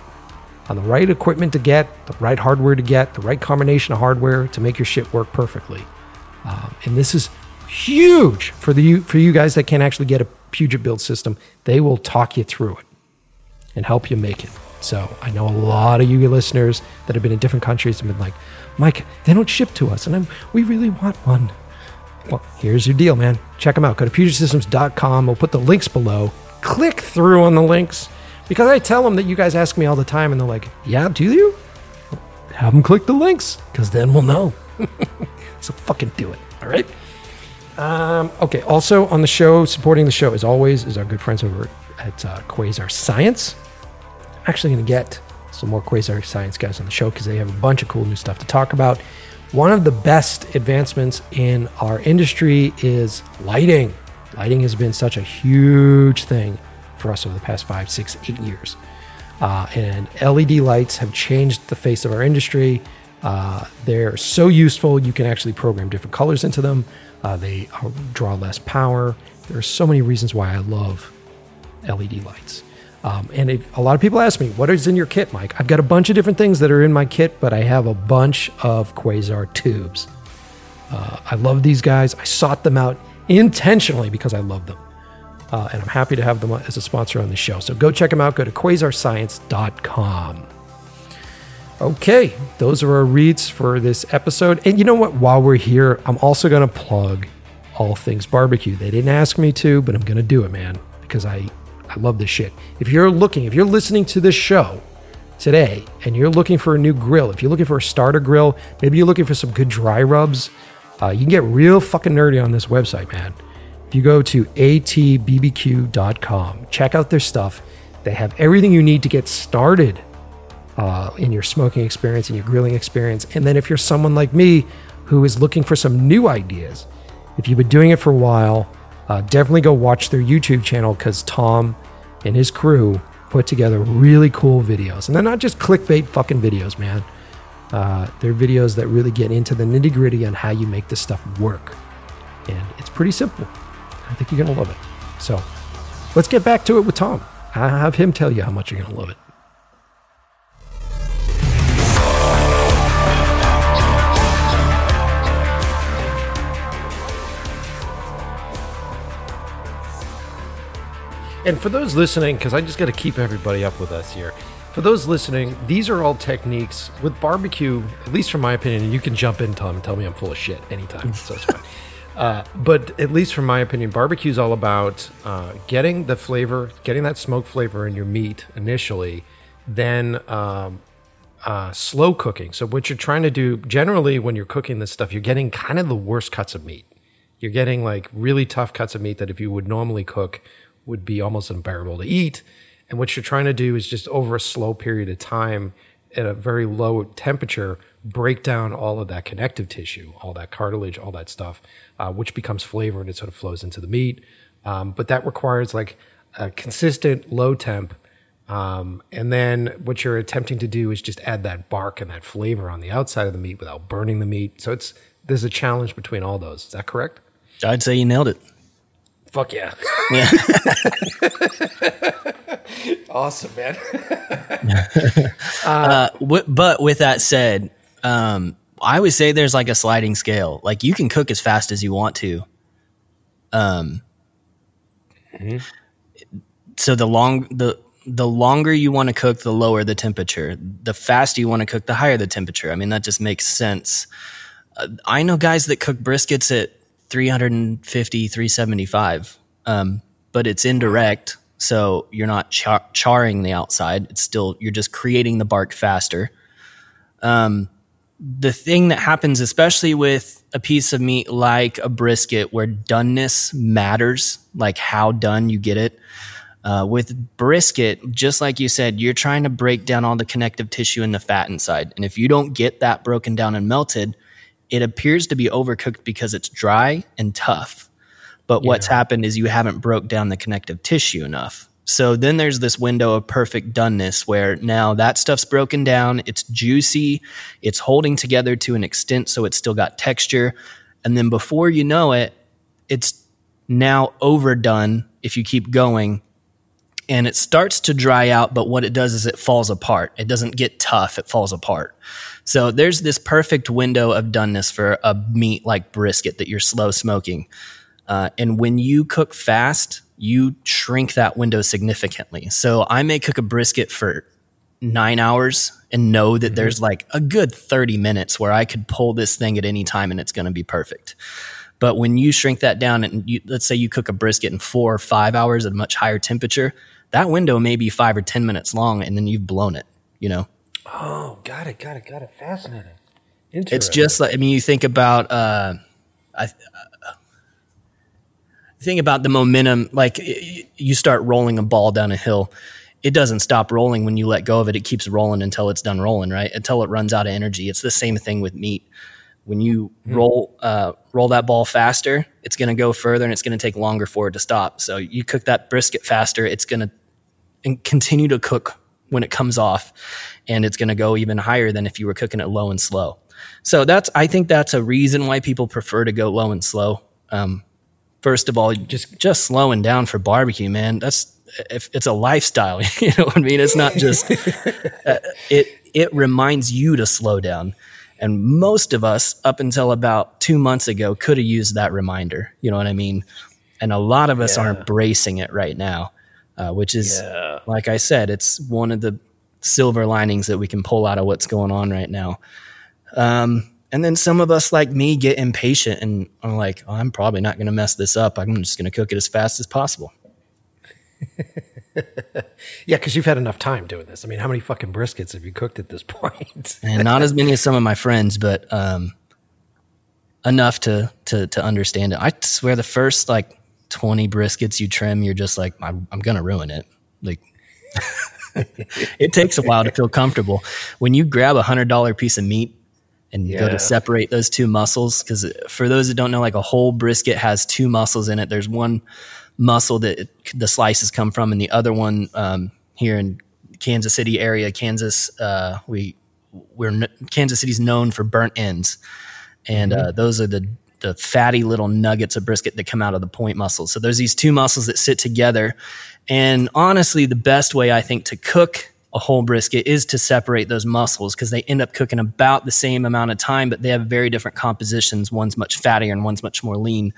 on the right equipment to get, the right hardware to get, the right combination of hardware to make your shit work perfectly. Um, and this is huge for the for you guys that can't actually get a Puget build system. They will talk you through it and help you make it. So I know a lot of you listeners that have been in different countries have been like, Mike, they don't ship to us, and I'm, we really want one. Well, here's your deal, man. Check them out. Go to PugetSystems.com. We'll put the links below. Click through on the links because I tell them that you guys ask me all the time, and they're like, "Yeah, do you?" Have them click the links because then we'll know. <laughs> so fucking do it. All right. Um, okay. Also on the show, supporting the show as always, is our good friends over at uh, Quasar Science. I'm actually going to get some more Quasar Science guys on the show because they have a bunch of cool new stuff to talk about. One of the best advancements in our industry is lighting. Lighting has been such a huge thing for us over the past five, six, eight years. Uh, and LED lights have changed the face of our industry. Uh, they're so useful, you can actually program different colors into them. Uh, they draw less power. There are so many reasons why I love LED lights. Um, and if, a lot of people ask me, what is in your kit, Mike? I've got a bunch of different things that are in my kit, but I have a bunch of Quasar tubes. Uh, I love these guys. I sought them out intentionally because I love them. Uh, and I'm happy to have them as a sponsor on the show. So go check them out. Go to quasarscience.com. Okay, those are our reads for this episode. And you know what? While we're here, I'm also going to plug all things barbecue. They didn't ask me to, but I'm going to do it, man, because I, I love this shit. If you're looking, if you're listening to this show today and you're looking for a new grill, if you're looking for a starter grill, maybe you're looking for some good dry rubs, uh, you can get real fucking nerdy on this website, man. If you go to atbbq.com, check out their stuff. They have everything you need to get started uh, in your smoking experience and your grilling experience. And then if you're someone like me who is looking for some new ideas, if you've been doing it for a while, uh, definitely go watch their YouTube channel because Tom and his crew put together really cool videos. And they're not just clickbait fucking videos, man. Uh, they're videos that really get into the nitty gritty on how you make this stuff work. And it's pretty simple. I think you're going to love it. So let's get back to it with Tom. I have him tell you how much you're going to love it. And for those listening, because I just got to keep everybody up with us here. For those listening, these are all techniques with barbecue. At least from my opinion, you can jump in, Tom, and tell me I'm full of shit anytime. <laughs> So it's fine. Uh, but at least from my opinion, barbecue is all about uh, getting the flavor, getting that smoke flavor in your meat initially, then um, uh, slow cooking. So what you're trying to do, generally, when you're cooking this stuff, you're getting kind of the worst cuts of meat. You're getting like really tough cuts of meat that if you would normally cook would be almost unbearable to eat. And what you're trying to do is just over a slow period of time at a very low temperature, break down all of that connective tissue, all that cartilage, all that stuff, uh, which becomes flavor and it sort of flows into the meat. Um, but that requires like a consistent low temp. Um, and then what you're attempting to do is just add that bark and that flavor on the outside of the meat without burning the meat. So it's there's a challenge between all those. Is that correct? I'd say you nailed it. Fuck yeah. Yeah. <laughs> awesome, man. <laughs> uh, w- but with that said, um, I would say there's like a sliding scale. Like you can cook as fast as you want to. Um, so the long the the longer you want to cook, the lower the temperature. The faster you want to cook, the higher the temperature. I mean, that just makes sense. Uh, I know guys that cook briskets at 350, 375, um, but it's indirect. So you're not char- charring the outside. It's still, you're just creating the bark faster. Um, the thing that happens, especially with a piece of meat like a brisket, where doneness matters, like how done you get it. Uh, with brisket, just like you said, you're trying to break down all the connective tissue in the fat inside. And if you don't get that broken down and melted, it appears to be overcooked because it's dry and tough. But what's happened is you haven't broke down the connective tissue enough. So then there's this window of perfect doneness where now that stuff's broken down, it's juicy, it's holding together to an extent so it's still got texture. And then before you know it, it's now overdone if you keep going and it starts to dry out, but what it does is it falls apart. It doesn't get tough, it falls apart. So there's this perfect window of doneness for a meat like brisket that you're slow smoking. Uh, and when you cook fast, you shrink that window significantly. So I may cook a brisket for nine hours and know that mm-hmm. there's like a good 30 minutes where I could pull this thing at any time and it's going to be perfect. But when you shrink that down and you, let's say you cook a brisket in four or five hours at a much higher temperature, that window may be five or 10 minutes long and then you've blown it, you know? Oh, got it, got it, got it. Fascinating. It's just like, I mean, you think about, uh, I, uh, think about the momentum, like you start rolling a ball down a hill. It doesn't stop rolling when you let go of it. It keeps rolling until it's done rolling, right? Until it runs out of energy. It's the same thing with meat. When you mm. roll uh, roll that ball faster, it's going to go further and it's going to take longer for it to stop. So you cook that brisket faster, it's going to and continue to cook when it comes off and it's going to go even higher than if you were cooking it low and slow. So that's i think that's a reason why people prefer to go low and slow. Um, first of all just just slowing down for barbecue man. That's if it's a lifestyle <laughs> you know what i mean? It's not just <laughs> uh, it it reminds you to slow down. And most of us up until about two months ago could have used that reminder you know what i mean? And a lot of us yeah. are embracing it right now uh, which is, yeah. like I said, it's one of the silver linings that we can pull out of what's going on right now. Um, and then some of us, like me, get impatient and are like, oh, I'm probably not going to mess this up. I'm just going to cook it as fast as possible. <laughs> yeah, because you've had enough time doing this. I mean, how many fucking briskets have you cooked at this <laughs> point? and not as many as some of my friends, but um, enough to to to understand it. I swear, the first like 20 briskets you trim, you're just like, I'm, I'm going to ruin it. Like, <laughs> it takes a while to feel comfortable. When you grab a hundred dollar piece of meat and yeah. go to separate those two muscles, because for those that don't know, like a whole brisket has two muscles in it. There's one muscle that it, the slices come from, and the other one um, here in Kansas City area, Kansas, uh, we we're Kansas City's known for burnt ends, and mm-hmm. uh, those are the the fatty little nuggets of brisket that come out of the point muscles. So there's these two muscles that sit together And honestly, the best way I think to cook a whole brisket is to separate those muscles because they end up cooking about the same amount of time, but they have very different compositions. One's much fattier and one's much more lean.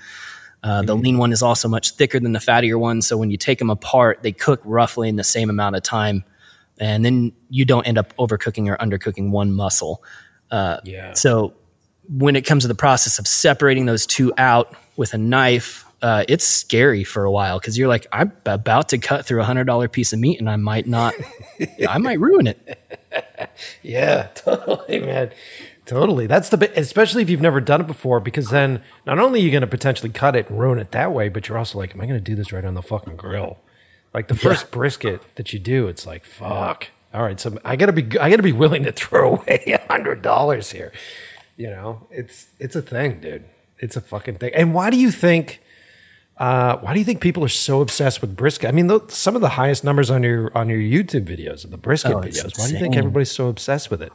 Uh, the lean one is also much thicker than the fattier one. So when you take them apart, they cook roughly in the same amount of time. And then you don't end up overcooking or undercooking one muscle. Uh, Yeah. So when it comes to the process of separating those two out with a knife, uh, it's scary for a while because you're like, I'm about to cut through a hundred dollar piece of meat and I might not, <laughs> I might ruin it. Yeah, <laughs> totally, man. Totally. That's the bit, especially if you've never done it before, because then not only are you going to potentially cut it and ruin it that way, but you're also like, am I going to do this right on the fucking grill? Like the first brisket that you do, it's like, fuck. All right, so I gotta be, I gotta be willing to throw <laughs> away a hundred dollars here. You know, it's it's a thing, dude. It's a fucking thing. And why do you think? Uh, why do you think people are so obsessed with brisket? I mean, some of the highest numbers on your on your YouTube videos are the brisket Oh, videos. Why do you think everybody's so obsessed with it?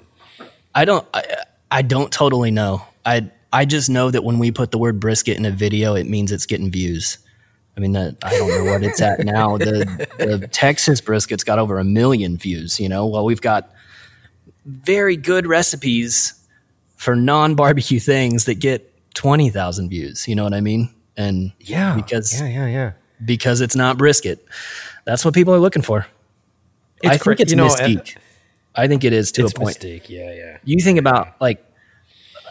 I don't, I, I don't totally know. I, I just know that when we put the word brisket in a video, it means it's getting views. I mean, that, I don't know what it's at <laughs> now. The, the Texas brisket's got over a million views, you know? Well, we've got very good recipes for non barbecue things that get 20,000 views. You know what I mean? And Yeah, because, yeah, yeah, yeah. because it's not brisket. That's what people are looking for. I cra- think it's you know, mystique. I think it is to It's a point mistake. Yeah, yeah. you think about like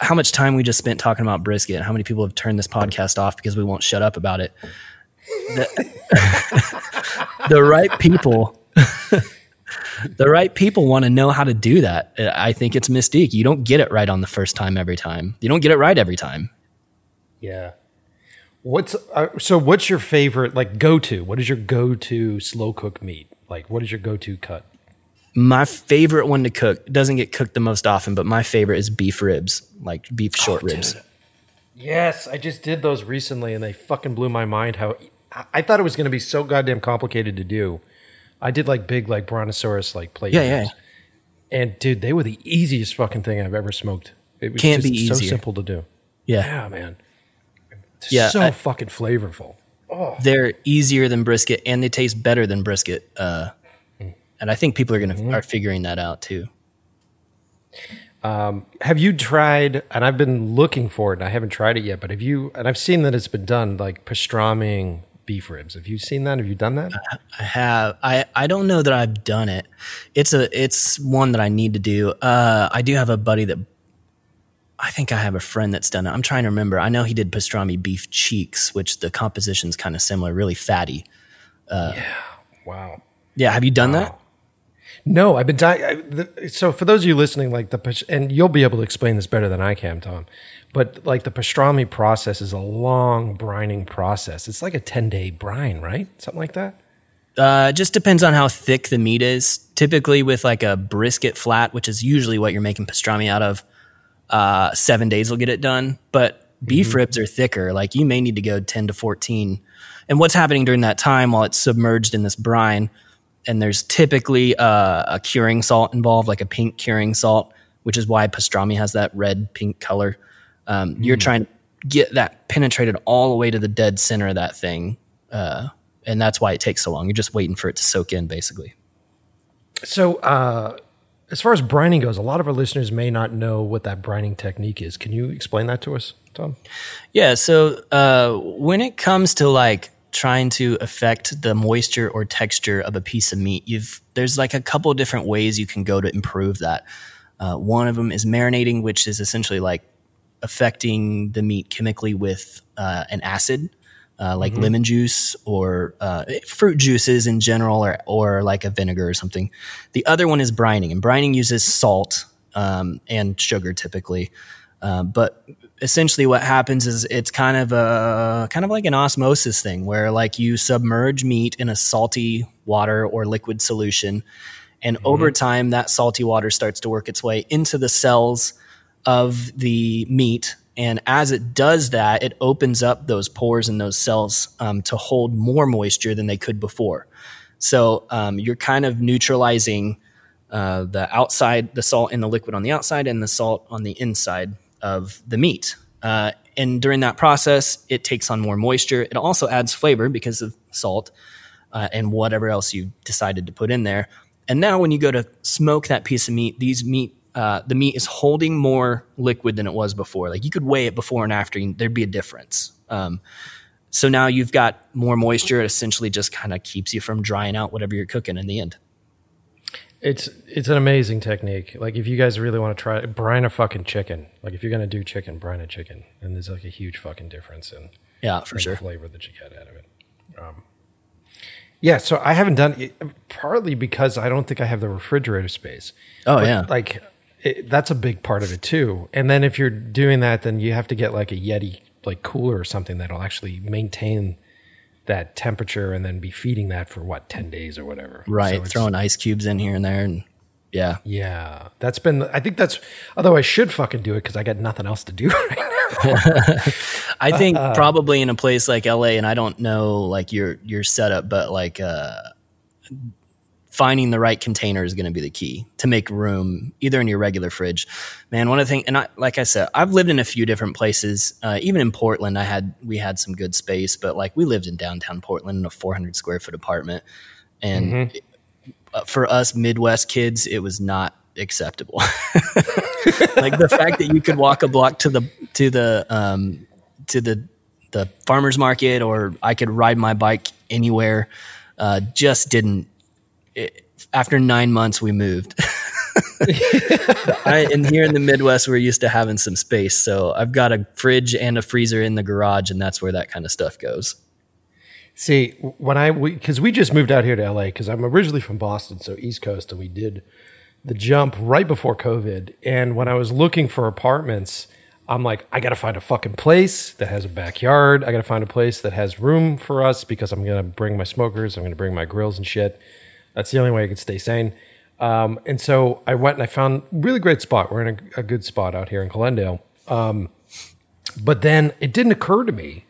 how much time we just spent talking about brisket and how many people have turned this podcast off because we won't shut up about it the, <laughs> the right people the right people want to know how to do that i think it's mystique you don't get it right on the first time every time you don't get it right every time Yeah. What's uh, so? What's your favorite like go to? What is your go to slow cook meat? Like, what is your go to cut? my favorite one to cook doesn't get cooked the most often but my favorite is beef ribs like beef short ribs Yes, I just did those recently, and they fucking blew my mind. How I thought it was going to be so goddamn complicated to do. I did like big like brontosaurus like plate. Yeah, yeah. And dude, they were the easiest fucking thing I've ever smoked. It was Can't just be so easier. simple to do. yeah Yeah, man. Yeah, so I- fucking flavorful. Oh. they're easier than brisket and they taste better than brisket. Uh, hmm. and I think people are gonna mm-hmm. are figuring that out too. Um, have you tried? And I've been looking for it. and I haven't tried it yet. But have you? And I've seen that it's been done like pastramiing beef ribs. Have you seen that? Have you done that? I have I I don't know that I've done it. It's a it's one that I need to do. Uh, I do have a buddy that I think I have a friend that's done it. I'm trying to remember. I know he did pastrami beef cheeks, which the composition's kind of similar, really fatty. Yeah. Wow. Yeah, have you done that? No, I've been dying. So for those of you listening, like the and you'll be able to explain this better than I can, Tom. But like the pastrami process is a long brining process. It's like a ten day brine, right? Something like that. Uh, it just depends on how thick the meat is. Typically, with like a brisket flat, which is usually what you're making pastrami out of, uh, seven days will get it done. But beef ribs are thicker. Like you may need to go 10 to 14. And what's happening during that time while it's submerged in this brine, and there's typically uh, a curing salt involved, like a pink curing salt, which is why pastrami has that red pink color. Um, You're trying to get that penetrated all the way to the dead center of that thing. Uh, and that's why it takes so long. You're just waiting for it to soak in, basically. So uh, as far as brining goes, a lot of our listeners may not know what that brining technique is. Can you explain that to us, Tom? Yeah. So uh, when it comes to like trying to affect the moisture or texture of a piece of meat, you've there's like a couple different ways you can go to improve that. Uh, one of them is marinating, which is essentially like affecting the meat chemically with uh, an acid. Uh, like lemon juice or uh, fruit juices in general, or or like a vinegar or something. The other one is brining, and brining uses salt um, and sugar typically. Uh, but essentially, what happens is it's kind of a kind of like an osmosis thing, where like you submerge meat in a salty water or liquid solution, and over time, that salty water starts to work its way into the cells of the meat. And as it does that, it opens up those pores in those cells um, to hold more moisture than they could before. So um, you're kind of neutralizing uh, the outside, the salt in the liquid on the outside, and the salt on the inside of the meat. Uh, and during that process, it takes on more moisture. It also adds flavor because of salt. uh, and whatever else you decided to put in there. And now when you go to smoke that piece of meat, these meat uh, the meat is holding more liquid than it was before. Like you could weigh it before and after, and there'd be a difference. Um, so now you've got more moisture. It essentially just kind of keeps you from drying out whatever you're cooking in the end. It's it's an amazing technique. Like if you guys really want to try it, brine a fucking chicken. Like if you're gonna do chicken, brine a chicken, and there's like a huge fucking difference in Yeah, for in sure. the flavor that you get out of it. Um, yeah, so I haven't done it partly because I don't think I have the refrigerator space. Oh But, yeah, like it, that's a big part of it too. And then if you're doing that, then you have to get like a Yeti like cooler or something that'll actually maintain that temperature and then be feeding that for what ten days or whatever. right. So Throwing ice cubes in here and there, and yeah, Yeah, that's been. I think that's. Although I should fucking do it because I got nothing else to do <laughs> right now. <laughs> I think Uh, probably in a place like LA, and I don't know like your your setup, but like uh, finding the right container is going to be the key to make room, either in your regular fridge. Man, one of the things, and I, like I said, I've lived in a few different places. Uh, even in Portland, I had we had some good space, but like we lived in downtown Portland in a 400 square foot apartment, and uh, for us Midwest kids, it was not acceptable. <laughs> like the fact that you could walk a block to the to the um, to the the farmers market or I could ride my bike anywhere uh, just didn't after nine months we moved <laughs> I, and here in the midwest we're used to having some space so i've got a fridge and a freezer in the garage and that's where that kind of stuff goes See, when I because we, just moved out here to LA because I'm originally from Boston, so East Coast, and we did the jump right before COVID. And when I was looking for apartments, I'm like, I got to find a fucking place that has a backyard. I got to find a place that has room for us because I'm gonna bring my smokers, I'm gonna bring my grills and shit. That's the only way I could stay sane. Um, and so I went and I found really great spot. We're in a, a good spot out here in Glendale. Um, but then it didn't occur to me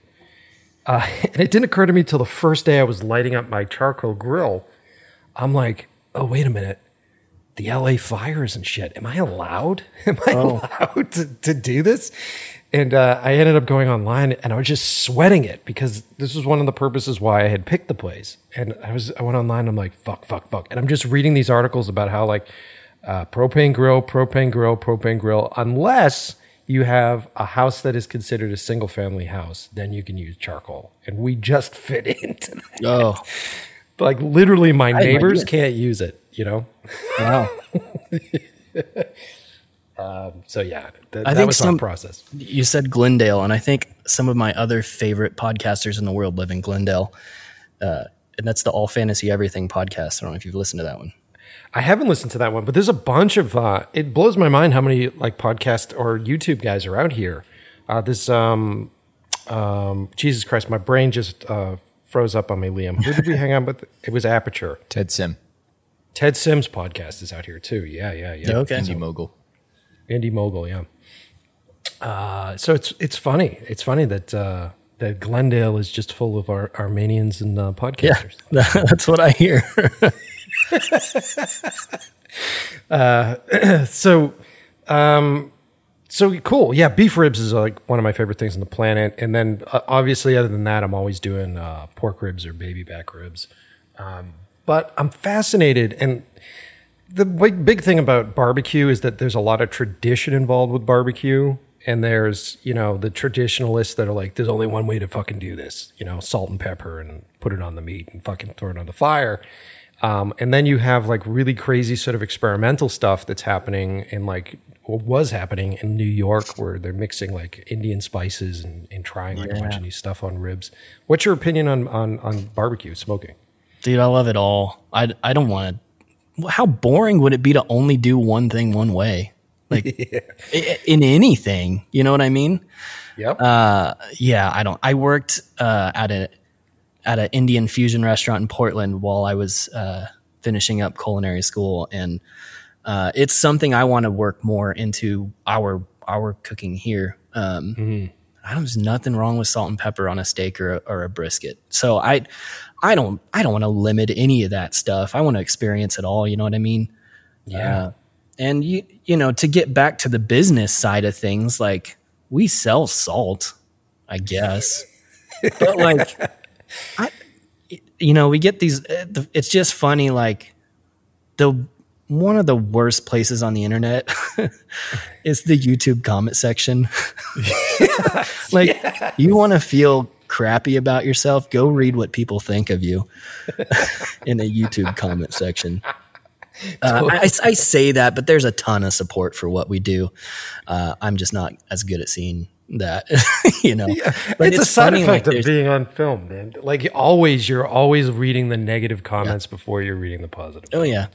uh, <laughs> and it didn't occur to me till the first day I was lighting up my charcoal grill. I'm like, oh, wait a minute. The LA fires and shit. Am I allowed? <laughs> Am I allowed to, to do this? And uh, I ended up going online and I was just sweating it because this was one of the purposes why I had picked the place. And I was I went online. and I'm like, fuck, fuck, fuck. And I'm just reading these articles about how like uh, propane grill, propane grill, propane grill, unless you have a house that is considered a single family house, then you can use charcoal. And we just <laughs> fit into that. oh <laughs> Like literally, my neighbors can't use it. You know. wow <laughs> So yeah, th- I that think was some- process. you said glendale and i think some of my other favorite podcasters in the world live in glendale uh, and that's the all fantasy everything podcast i don't know if you've listened to that one I haven't listened to that one, but there's a bunch of. Uh, it blows my mind how many like podcast or YouTube guys are out here. Uh, this um, um, Jesus Christ, my brain just uh, froze up on me. Liam, who did we hang on with? It was Aperture. Ted Sim, Ted Sims podcast is out here too. Yeah, yeah, yeah. okay Indy Mogul. Indy Mogul, yeah. Uh, so it's it's funny. It's funny that uh, that Glendale is just full of Ar- Armenians and uh, yeah podcasters. <laughs> that's what i hear <laughs> <clears throat> So, um, so cool. Yeah, beef ribs is like one of my favorite things on the planet. And then uh, obviously, other than that, I'm always doing uh, pork ribs or baby back ribs. Um, but I'm fascinated, and the big, big thing about barbecue is that there's a lot of tradition involved with barbecue. And there's, you know, the traditionalists that are like, there's only one way to fucking do this, you know, salt and pepper and put it on the meat and fucking throw it on the fire. Um, and then you have like really crazy sort of experimental stuff that's happening in like, or was happening in New York where they're mixing like Indian spices and, and trying like a bunch of new stuff on ribs. What's your opinion on, on, on barbecue smoking? dude i love it all i, I don't want to how boring would it be to only do one thing one way like <laughs> i- in anything you know what i mean Yep. Uh, yeah, I don't. I worked uh, at a at an Indian fusion restaurant in Portland while I was uh, finishing up culinary school, and uh, it's something I want to work more into our our cooking here. Um, I don't, there's nothing wrong with salt and pepper on a steak or a, or a brisket. So I I don't I don't want to limit any of that stuff. I want to experience it all. You know what I mean? yeah. Uh, and you you know to get back to the business side of things like we sell salt i guess <laughs> but like i you know, we get these. uh, It's just funny, like the one of the worst places on the internet <laughs> is the YouTube comment section. <laughs> like, you want to feel crappy about yourself? Go read what people think of you <laughs> in a YouTube comment section. <laughs> Uh, I, I- say that, but there's a ton of support for what we do. Uh, I'm just not as good at seeing that, <laughs> you know. But it's, a side funny, effect like, of being on film, man. Like always, you're always reading the negative comments before you're reading the positive. Oh yeah.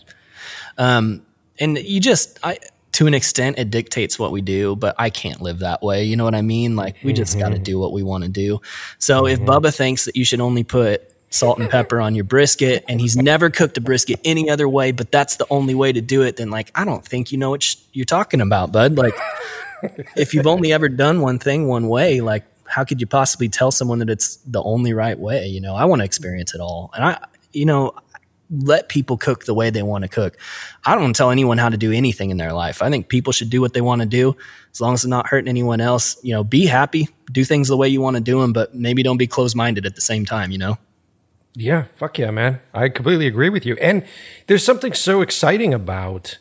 Um, and you just, I, to an extent, it dictates what we do, but I can't live that way. You know what I mean? Like we just got to mm-hmm. do what we want to do. So if mm-hmm. Bubba thinks that you should only put salt and pepper on your brisket and he's never cooked a brisket any other way, but that's the only way to do it, then like, I don't think you know what sh- you're talking about, bud. Like if you've only ever done one thing one way, like how could you possibly tell someone that it's the only right way? You know, I want to experience it all. And I, you know, let people cook the way they want to cook. I don't tell anyone how to do anything in their life. I think people should do what they want to do as long as it's not hurting anyone else. You know, be happy, do things the way you want to do them, but maybe don't be closed minded at the same time, you know? Yeah, fuck yeah, man. I completely agree with you. And there's something so exciting about,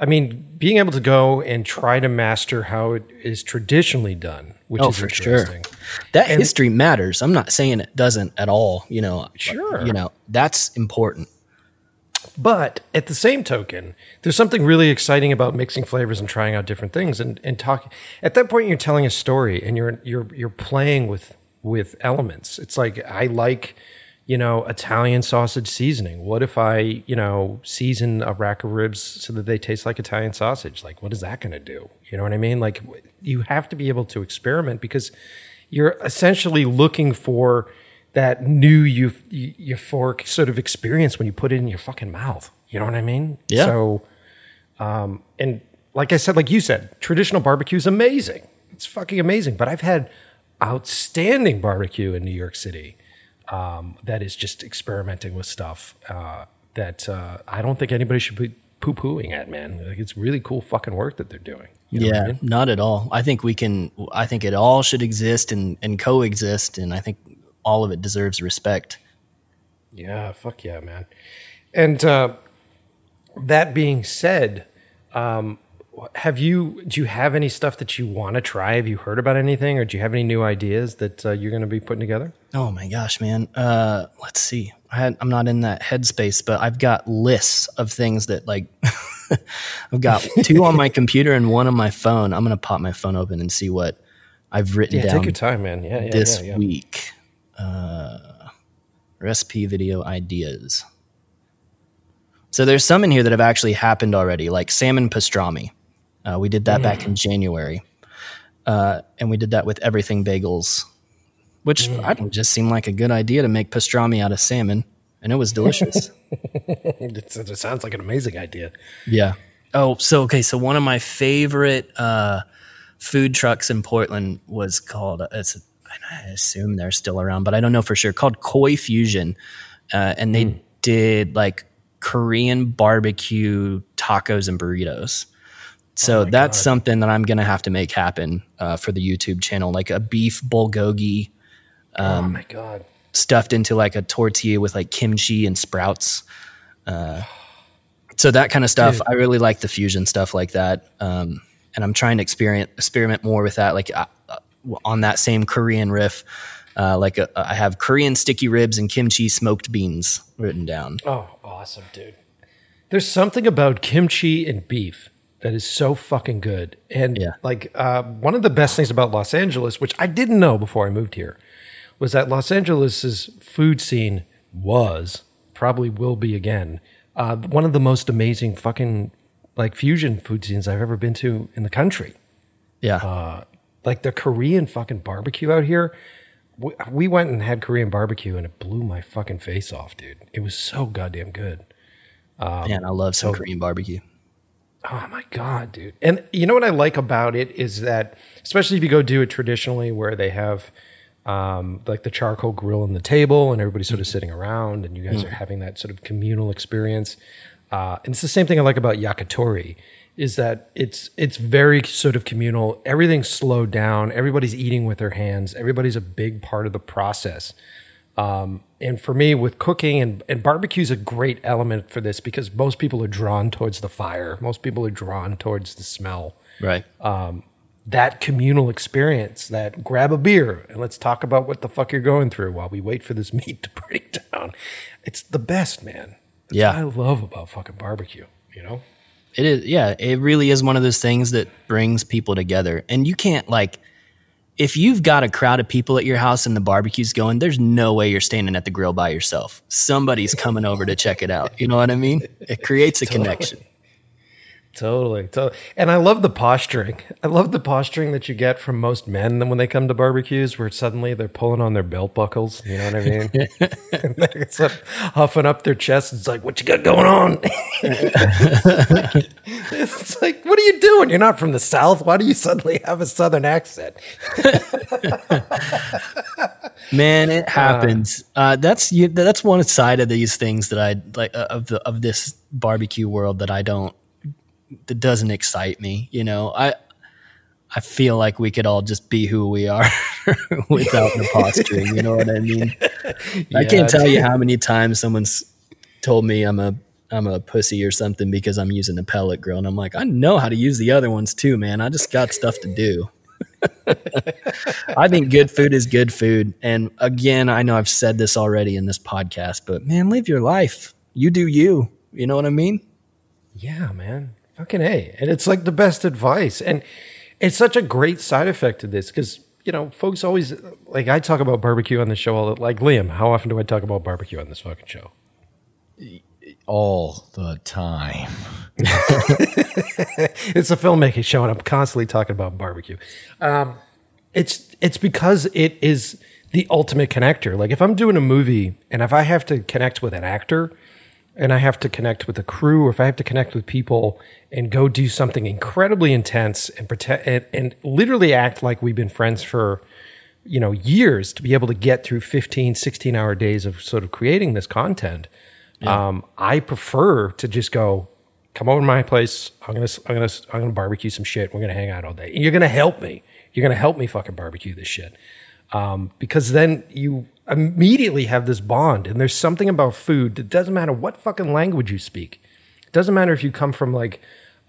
I mean, being able to go and try to master how it is traditionally done, which Oh, is for sure. interesting. That history matters. I'm not saying it doesn't at all, you know. Sure. You know, that's important. But at the same token, there's something really exciting about mixing flavors and trying out different things and, and talking. At that point, you're telling a story and you're you're you're playing with with elements. It's like I like, you know, Italian sausage seasoning. What if I, you know, season a rack of ribs so that they taste like Italian sausage? Like, what is that going to do? You know what I mean? Like, you have to be able to experiment because you're essentially looking for that new eu- eu- euphoric sort of experience when you put it in your fucking mouth. You know what I mean? Yeah. So, um, and like I said, like you said, traditional barbecue is amazing. It's fucking amazing. But I've had outstanding barbecue in New York City um, that is just experimenting with stuff uh, that uh, I don't think anybody should be poo pooing at, man. Like, it's really cool fucking work that they're doing. You know what I yeah, mean? not at all. I think we can. I think it all should exist and and coexist, and I think all of it deserves respect. Yeah, fuck yeah, man. And uh, that being said, um, have you do you have any stuff that you want to try? Have you heard about anything, or do you have any new ideas that uh, you're going to be putting together? Oh my gosh, man. Uh, let's see. I had, I'm not in that headspace, but I've got lists of things that like. <laughs> I've got two on my <laughs> computer and one on my phone. I'm gonna pop my phone open and see what I've written Yeah, down take your time, man. Yeah, yeah, this yeah, yeah. week. Uh, recipe video ideas. So there's some in here that have actually happened already, like salmon pastrami. Uh, we did that back in January, uh, and we did that with everything bagels, which I don't just seem like a good idea to make pastrami out of salmon, and it was delicious. <laughs> It sounds like an amazing idea. Yeah. Oh, so okay. So one of my favorite uh, food trucks in Portland was called. It's I assume they're still around, but I don't know for sure. Called Koi Fusion, uh, and they did like Korean barbecue tacos and burritos. So that's something that I'm gonna have to make happen uh, for the YouTube channel, like a beef bulgogi oh my god. stuffed into like a tortilla with like kimchi and sprouts. Uh, so that kind of stuff, I really like the fusion stuff like that. Um, and I'm trying to experiment experiment more with that, like uh, on that same Korean riff. Uh, like uh, I have Korean sticky ribs and kimchi smoked beans written down. Oh, awesome, dude. There's something about kimchi and beef that is so fucking good. And Yeah. like uh, one of the best things about Los Angeles, which I didn't know before I moved here, was that Los Angeles's food scene was probably will be again uh, one of the most amazing fucking like fusion food scenes I've ever been to in the country. Yeah, Like the Korean fucking barbecue out here. We, we went and had Korean barbecue and it blew my fucking face off, dude. It was so goddamn good. man, I love some Korean barbecue. Oh my god, dude! And you know what I like about it is that, especially if you go do it traditionally, where they have um, like the charcoal grill on the table and everybody's sort of sitting around, and you guys are having that sort of communal experience. Uh, and it's the same thing I like about yakitori is that it's it's very sort of communal. Everything's slowed down. Everybody's eating with their hands. Everybody's a big part of the process. Um, and for me, with cooking and, and barbecue is a great element for this because most people are drawn towards the fire. Most people are drawn towards the smell. Right. That communal experience, that grab a beer and let's talk about what the fuck you're going through while we wait for this <laughs> meat to break down. It's the best, man. That's Yeah. I love about fucking barbecue, you know? It is, yeah. It really is one of those things that brings people together, and you can't like. If you've got a crowd of people at your house and the barbecue's going, there's no way you're standing at the grill by yourself. Somebody's coming over to check it out. You know what I mean? It creates a connection. Totally, totally. And I love the posturing. I love the posturing that you get from most men when they come to barbecues, where suddenly they're pulling on their belt buckles. You know what I mean? <laughs> and they're huffing up their chest. It's like, what you got going on? it's, <laughs> like, <laughs> it's like, what are you doing? You're not from the South. Why do you suddenly have a Southern accent? Man, it happens. Uh, that's you, that's one side of these things that I like uh, of the of this barbecue world that I don't that doesn't excite me. You know, I I feel like we could all just be who we are <laughs> without the posturing. You know what I mean? <laughs> I can't tell you how many times someone's told me I'm a I'm a pussy or something because I'm using a pellet grill, and I'm like, I know how to use the other ones too, man. I just got stuff to do. <laughs> I think good food is good food. And again, I know I've said this already in this podcast, but man, live your life. You do you. You know what I mean? Yeah, man. Fucking A. And it's like the best advice. And it's such a great side effect of this because, you know, folks always, like, I talk about barbecue on the show all the, like, Liam, how often do I talk about barbecue on this fucking show? All the time. <laughs> it's a filmmaking show, and I'm constantly talking about barbecue. Um, it's it's because it is the ultimate connector. Like if I'm doing a movie and if I have to connect with an actor, and I have to connect with the crew, or if I have to connect with people and go do something incredibly intense and pretend and, and literally act like we've been friends for you know years to be able to get through 15 16 hour days of sort of creating this content um, i prefer to just go come over to my place. I'm gonna i'm gonna i'm gonna barbecue some shit. We're gonna hang out all day. And you're gonna help me. You're gonna help me fucking barbecue this shit. Um, because then you immediately have this bond and there's something about food that doesn't matter what fucking language you speak it doesn't matter if you come from like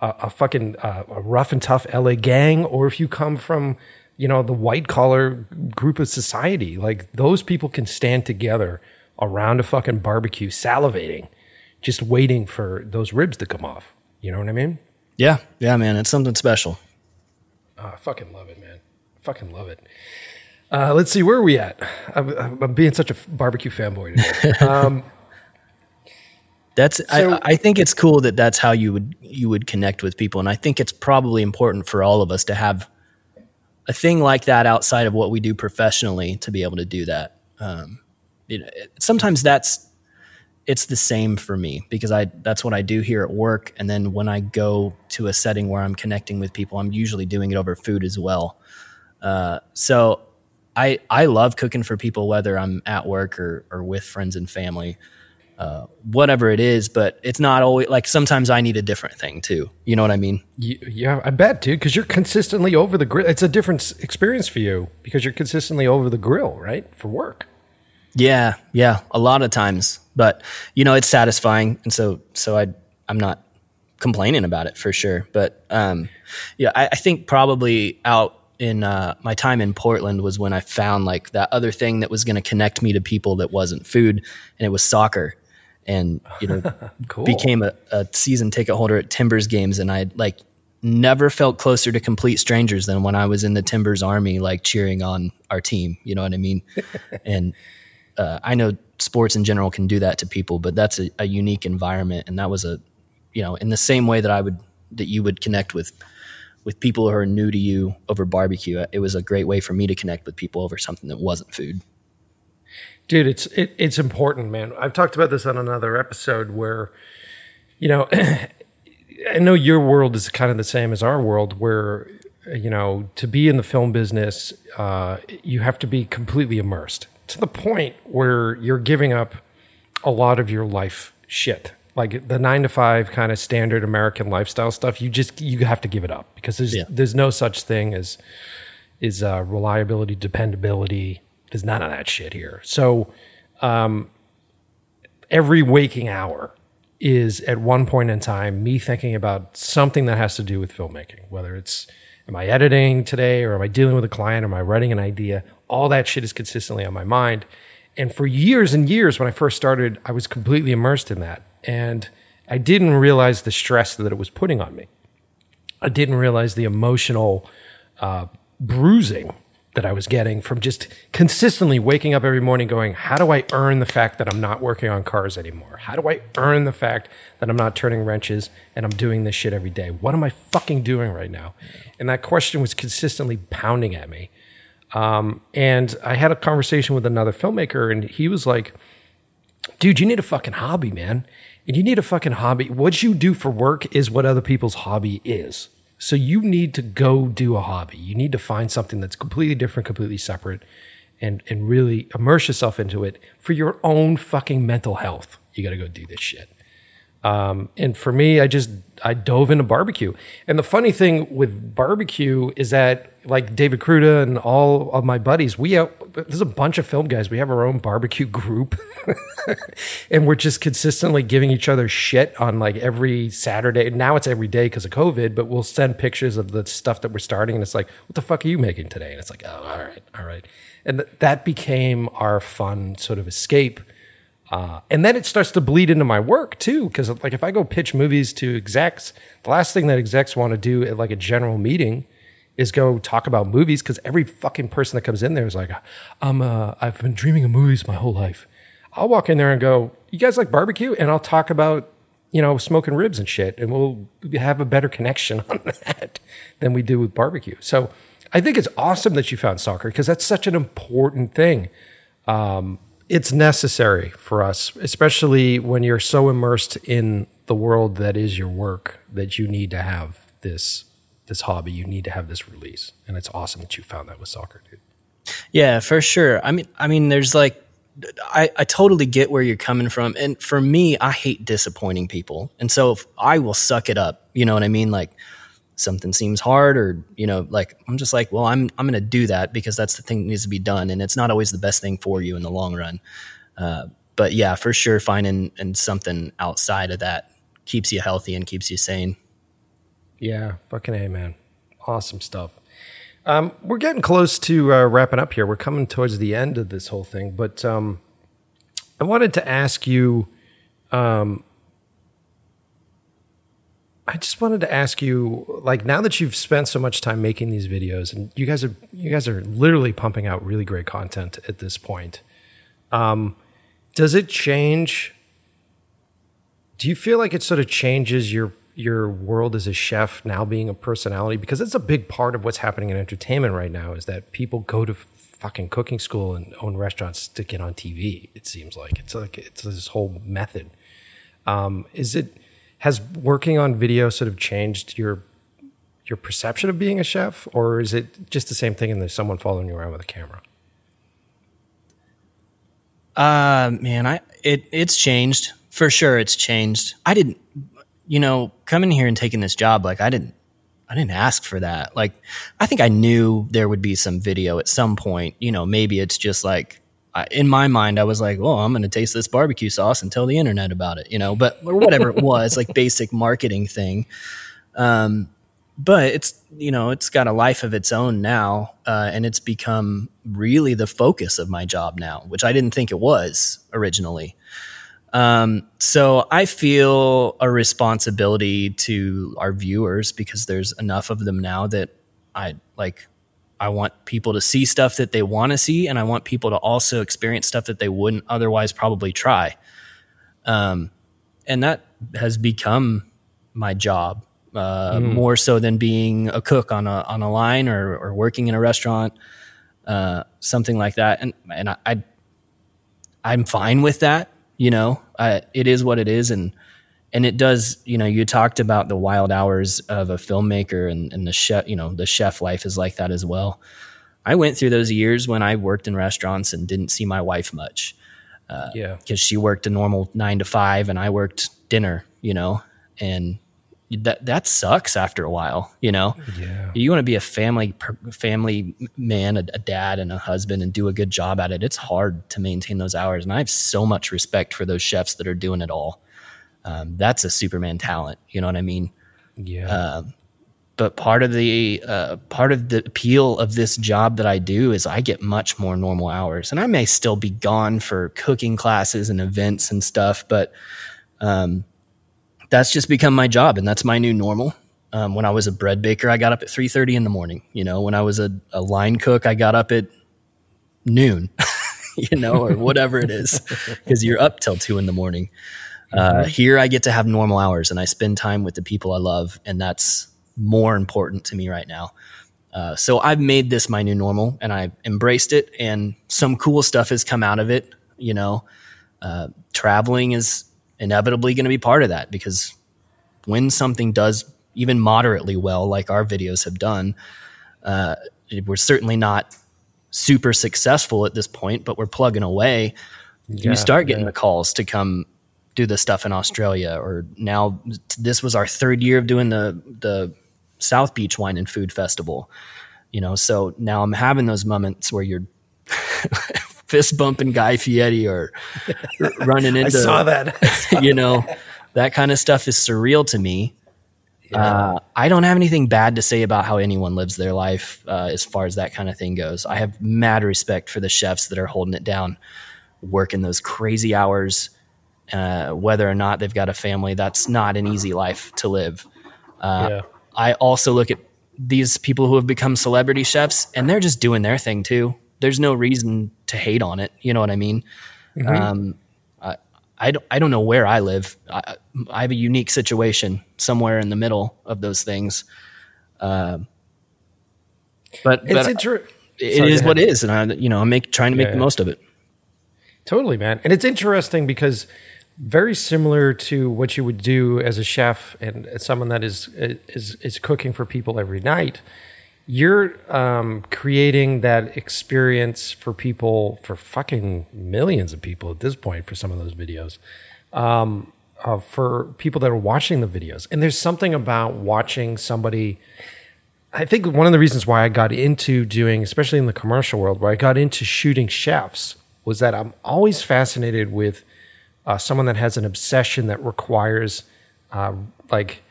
a, a fucking uh, a rough and tough LA gang or if you come from you know the white collar group of society like those people can stand together around a fucking barbecue salivating just waiting for those ribs to come off you know what i mean Yeah. Yeah, man. It's something special. oh, i fucking love it man fucking love it uh, let's see where are we at i'm, I'm being such a barbecue fanboy today <laughs> um, That's So- I, I think it's cool that that's how you would you would connect with people, and I think it's probably important for all of us to have a thing like that outside of what we do professionally to be able to do that. Um, you know, it- sometimes that's it's the same for me because I that's what I do here at work, and then when I go to a setting where I'm connecting with people, I'm usually doing it over food as well. Uh, so I I love cooking for people whether I'm at work or or with friends and family uh, whatever it is, but it's not always like sometimes I need a different thing too. You know what I mean? Yeah, I bet, dude, because you're consistently over the grill. It's a different experience for you because you're consistently over the grill, right? For work. Yeah, yeah, a lot of times, but you know, it's satisfying, and so so I I'm not complaining about it for sure. But um, yeah, I, I think probably out in uh, my time in Portland was when I found like that other thing that was going to connect me to people that wasn't food, and it was soccer. And you know, <laughs> Cool. became a, a season ticket holder at Timbers games, and I like never felt closer to complete strangers than when I was in the Timbers army, like cheering on our team. You know what I mean? <laughs> and uh, I know sports in general can do that to people, but that's a, a unique environment, and that was a, you know, in the same way that I would that you would connect with with people who are new to you over barbecue. It was a great way for me to connect with people over something that wasn't food. Dude, it's it, it's important, man. I've talked about this on another episode where, you know, <clears throat> I know your world is kind of the same as our world, where you know to be in the film business, uh, you have to be completely immersed to the point where you're giving up a lot of your life shit, like the nine to five kind of standard American lifestyle stuff. You just you have to give it up because there's Yeah. there's no such thing as is uh, reliability, dependability. There's none of that shit here. So um, every waking hour is at one point in time me thinking about something that has to do with filmmaking, whether it's am I editing today or am I dealing with a client? Or am I writing an idea? All that shit is consistently on my mind. And for years and years, when I first started, I was completely immersed in that. And I didn't realize the stress that it was putting on me. I didn't realize the emotional uh, bruising that I was getting from just consistently waking up every morning going, How do I earn the fact that I'm not working on cars anymore? How do I earn the fact that I'm not turning wrenches and I'm doing this shit every day? What am I fucking doing right now? And that question was consistently pounding at me. Um, and I had a conversation with another filmmaker, and he was like, Dude, you need a fucking hobby, man. And you need a fucking hobby. What you do for work is what other people's hobby is. So you need to go do a hobby. You need to find something that's completely different, completely separate, and and really immerse yourself into it for your own fucking mental health. You got to go do this shit. Um, and for me, I just I dove into barbecue. And the funny thing with barbecue is that like David Kruta and all of my buddies, we have there's a bunch of film guys. We have our own barbecue <laughs> group, and we're just consistently giving each other shit on like every Saturday. Now it's every day because of COVID, but we'll send pictures of the stuff that we're starting, and it's like, what the fuck are you making today? And it's like, oh, all right, all right, and th- that became our fun sort of escape uh, and then it starts to bleed into my work too, because like if I go pitch movies to execs, the last thing that execs want to do at like a general meeting is go talk about movies because every fucking person that comes in there is like, I'm, uh, I've been dreaming of movies my whole life. I'll walk in there and go, you guys like barbecue? And I'll talk about, you know, smoking ribs and shit. And we'll have a better connection <laughs> on that than we do with barbecue. So I think it's awesome that you found soccer because that's such an important thing. Um, it's necessary for us, especially when you're so immersed in the world that is your work that you need to have this this hobby. You need to have this release, and it's awesome that you found that with soccer, dude. Yeah, for sure. I mean, I mean, there's like, I, I totally get where you're coming from, and for me, I hate disappointing people, and so I will suck it up. You know what I mean? Like, something seems hard or you know like i'm just like well i'm i'm going to do that because that's the thing that needs to be done and it's not always the best thing for you in the long run uh, but yeah for sure finding and something outside of that keeps you healthy and keeps you sane yeah fucking a man awesome stuff um, we're getting close to uh, wrapping up here we're coming towards the end of this whole thing but um, i wanted to ask you um, I just wanted to ask you, like, now that you've spent so much time making these videos, and you guys are you guys are literally pumping out really great content at this point. Um, does it change? Do you feel like it sort of changes your your world as a chef now being a personality? Because it's a big part of what's happening in entertainment right now. Is that people go to fucking cooking school and own restaurants to get on TV? It seems like it's like it's this whole method. Um, is it? has working on video sort of changed your your perception of being a chef, or is it just the same thing and there's someone following you around with a camera? Uh, man, I it it's changed for sure. It's changed. I didn't, you know, coming here and taking this job, like I didn't, I didn't ask for that. Like, I think I knew there would be some video at some point. You know, maybe it's just like in my mind, I was like, "Well, I'm going to taste this barbecue sauce and tell the internet about it," you know, but or whatever it <laughs> was, like basic marketing thing. Um, but it's you know it's got a life of its own now, uh, and it's become really the focus of my job now, which I didn't think it was originally. Um, so I feel a responsibility to our viewers because there's enough of them now that I like I want people to see stuff that they want to see, and I want people to also experience stuff that they wouldn't otherwise probably try. Um, and that has become my job uh, mm. more so than being a cook on a on a line or, or working in a restaurant, uh, something like that. And and I, I I'm fine with that. You know, I, it is what it is, and and it does you know you talked about the wild hours of a filmmaker and, and the chef you know the chef life is like that as well. I went through those years when i worked in restaurants and didn't see my wife much uh, yeah. because she worked a normal nine to five and i worked dinner you know and that that sucks after a while. You know, Yeah. you want to be a family family man, a, a dad, and a husband, and do a good job at it. It's hard to maintain those hours, and I have so much respect for those chefs that are doing it all. Um, that's a Superman talent. You know what I mean? Yeah. but part of the uh, part of the appeal of this job that I do is I get much more normal hours, and I may still be gone for cooking classes and events and stuff, but um, that's just become my job, and that's my new normal. Um, when I was a bread baker, I got up at three thirty in the morning. You know, when I was a, a line cook, I got up at noon. <laughs> you know, or whatever it is, <laughs> because you're up till two in the morning. Uh, here, I get to have normal hours, and I spend time with the people I love, and that's more important to me right now. Uh, so I've made this my new normal, and I embraced it, and some cool stuff has come out of it. You know, uh, traveling is inevitably going to be part of that because when something does even moderately well, like our videos have done, uh, we're certainly not super successful at this point, but we're plugging away. Yeah, you start getting yeah. the calls to come do the stuff in Australia, or now this was our third year of doing the the South Beach Wine and Food Festival. You know, so now I'm having those moments where you're <laughs> fist bumping Guy Fieri or running <laughs> into <laughs> I saw that. you know, that kind of stuff is surreal to me. Uh, I don't have anything bad to say about how anyone lives their life uh, as far as that kind of thing goes. I have mad respect for the chefs that are holding it down, working those crazy hours, uh, whether or not they've got a family. That's not an easy life to live. yeah. I also look at these people who have become celebrity chefs and they're just doing their thing too. There's no reason to hate on it. You know what I mean? Um, I, I, don't, I don't know where I live. I, I have a unique situation somewhere in the middle of those things. Um, but It's but inter- it Sorry, is what it is. And I, you know, I'm make, trying to make Yeah, the yeah. most of it. Totally, man. And it's interesting because very similar to what you would do as a chef and as someone that is is is cooking for people every night. You're um, creating that experience for people, for fucking millions of people at this point, for some of those videos, um, uh, for people that are watching the videos. And there's something about watching somebody I think one of the reasons why I got into doing, especially in the commercial world, where I got into shooting chefs, was that I'm always fascinated with uh, someone that has an obsession that requires uh, like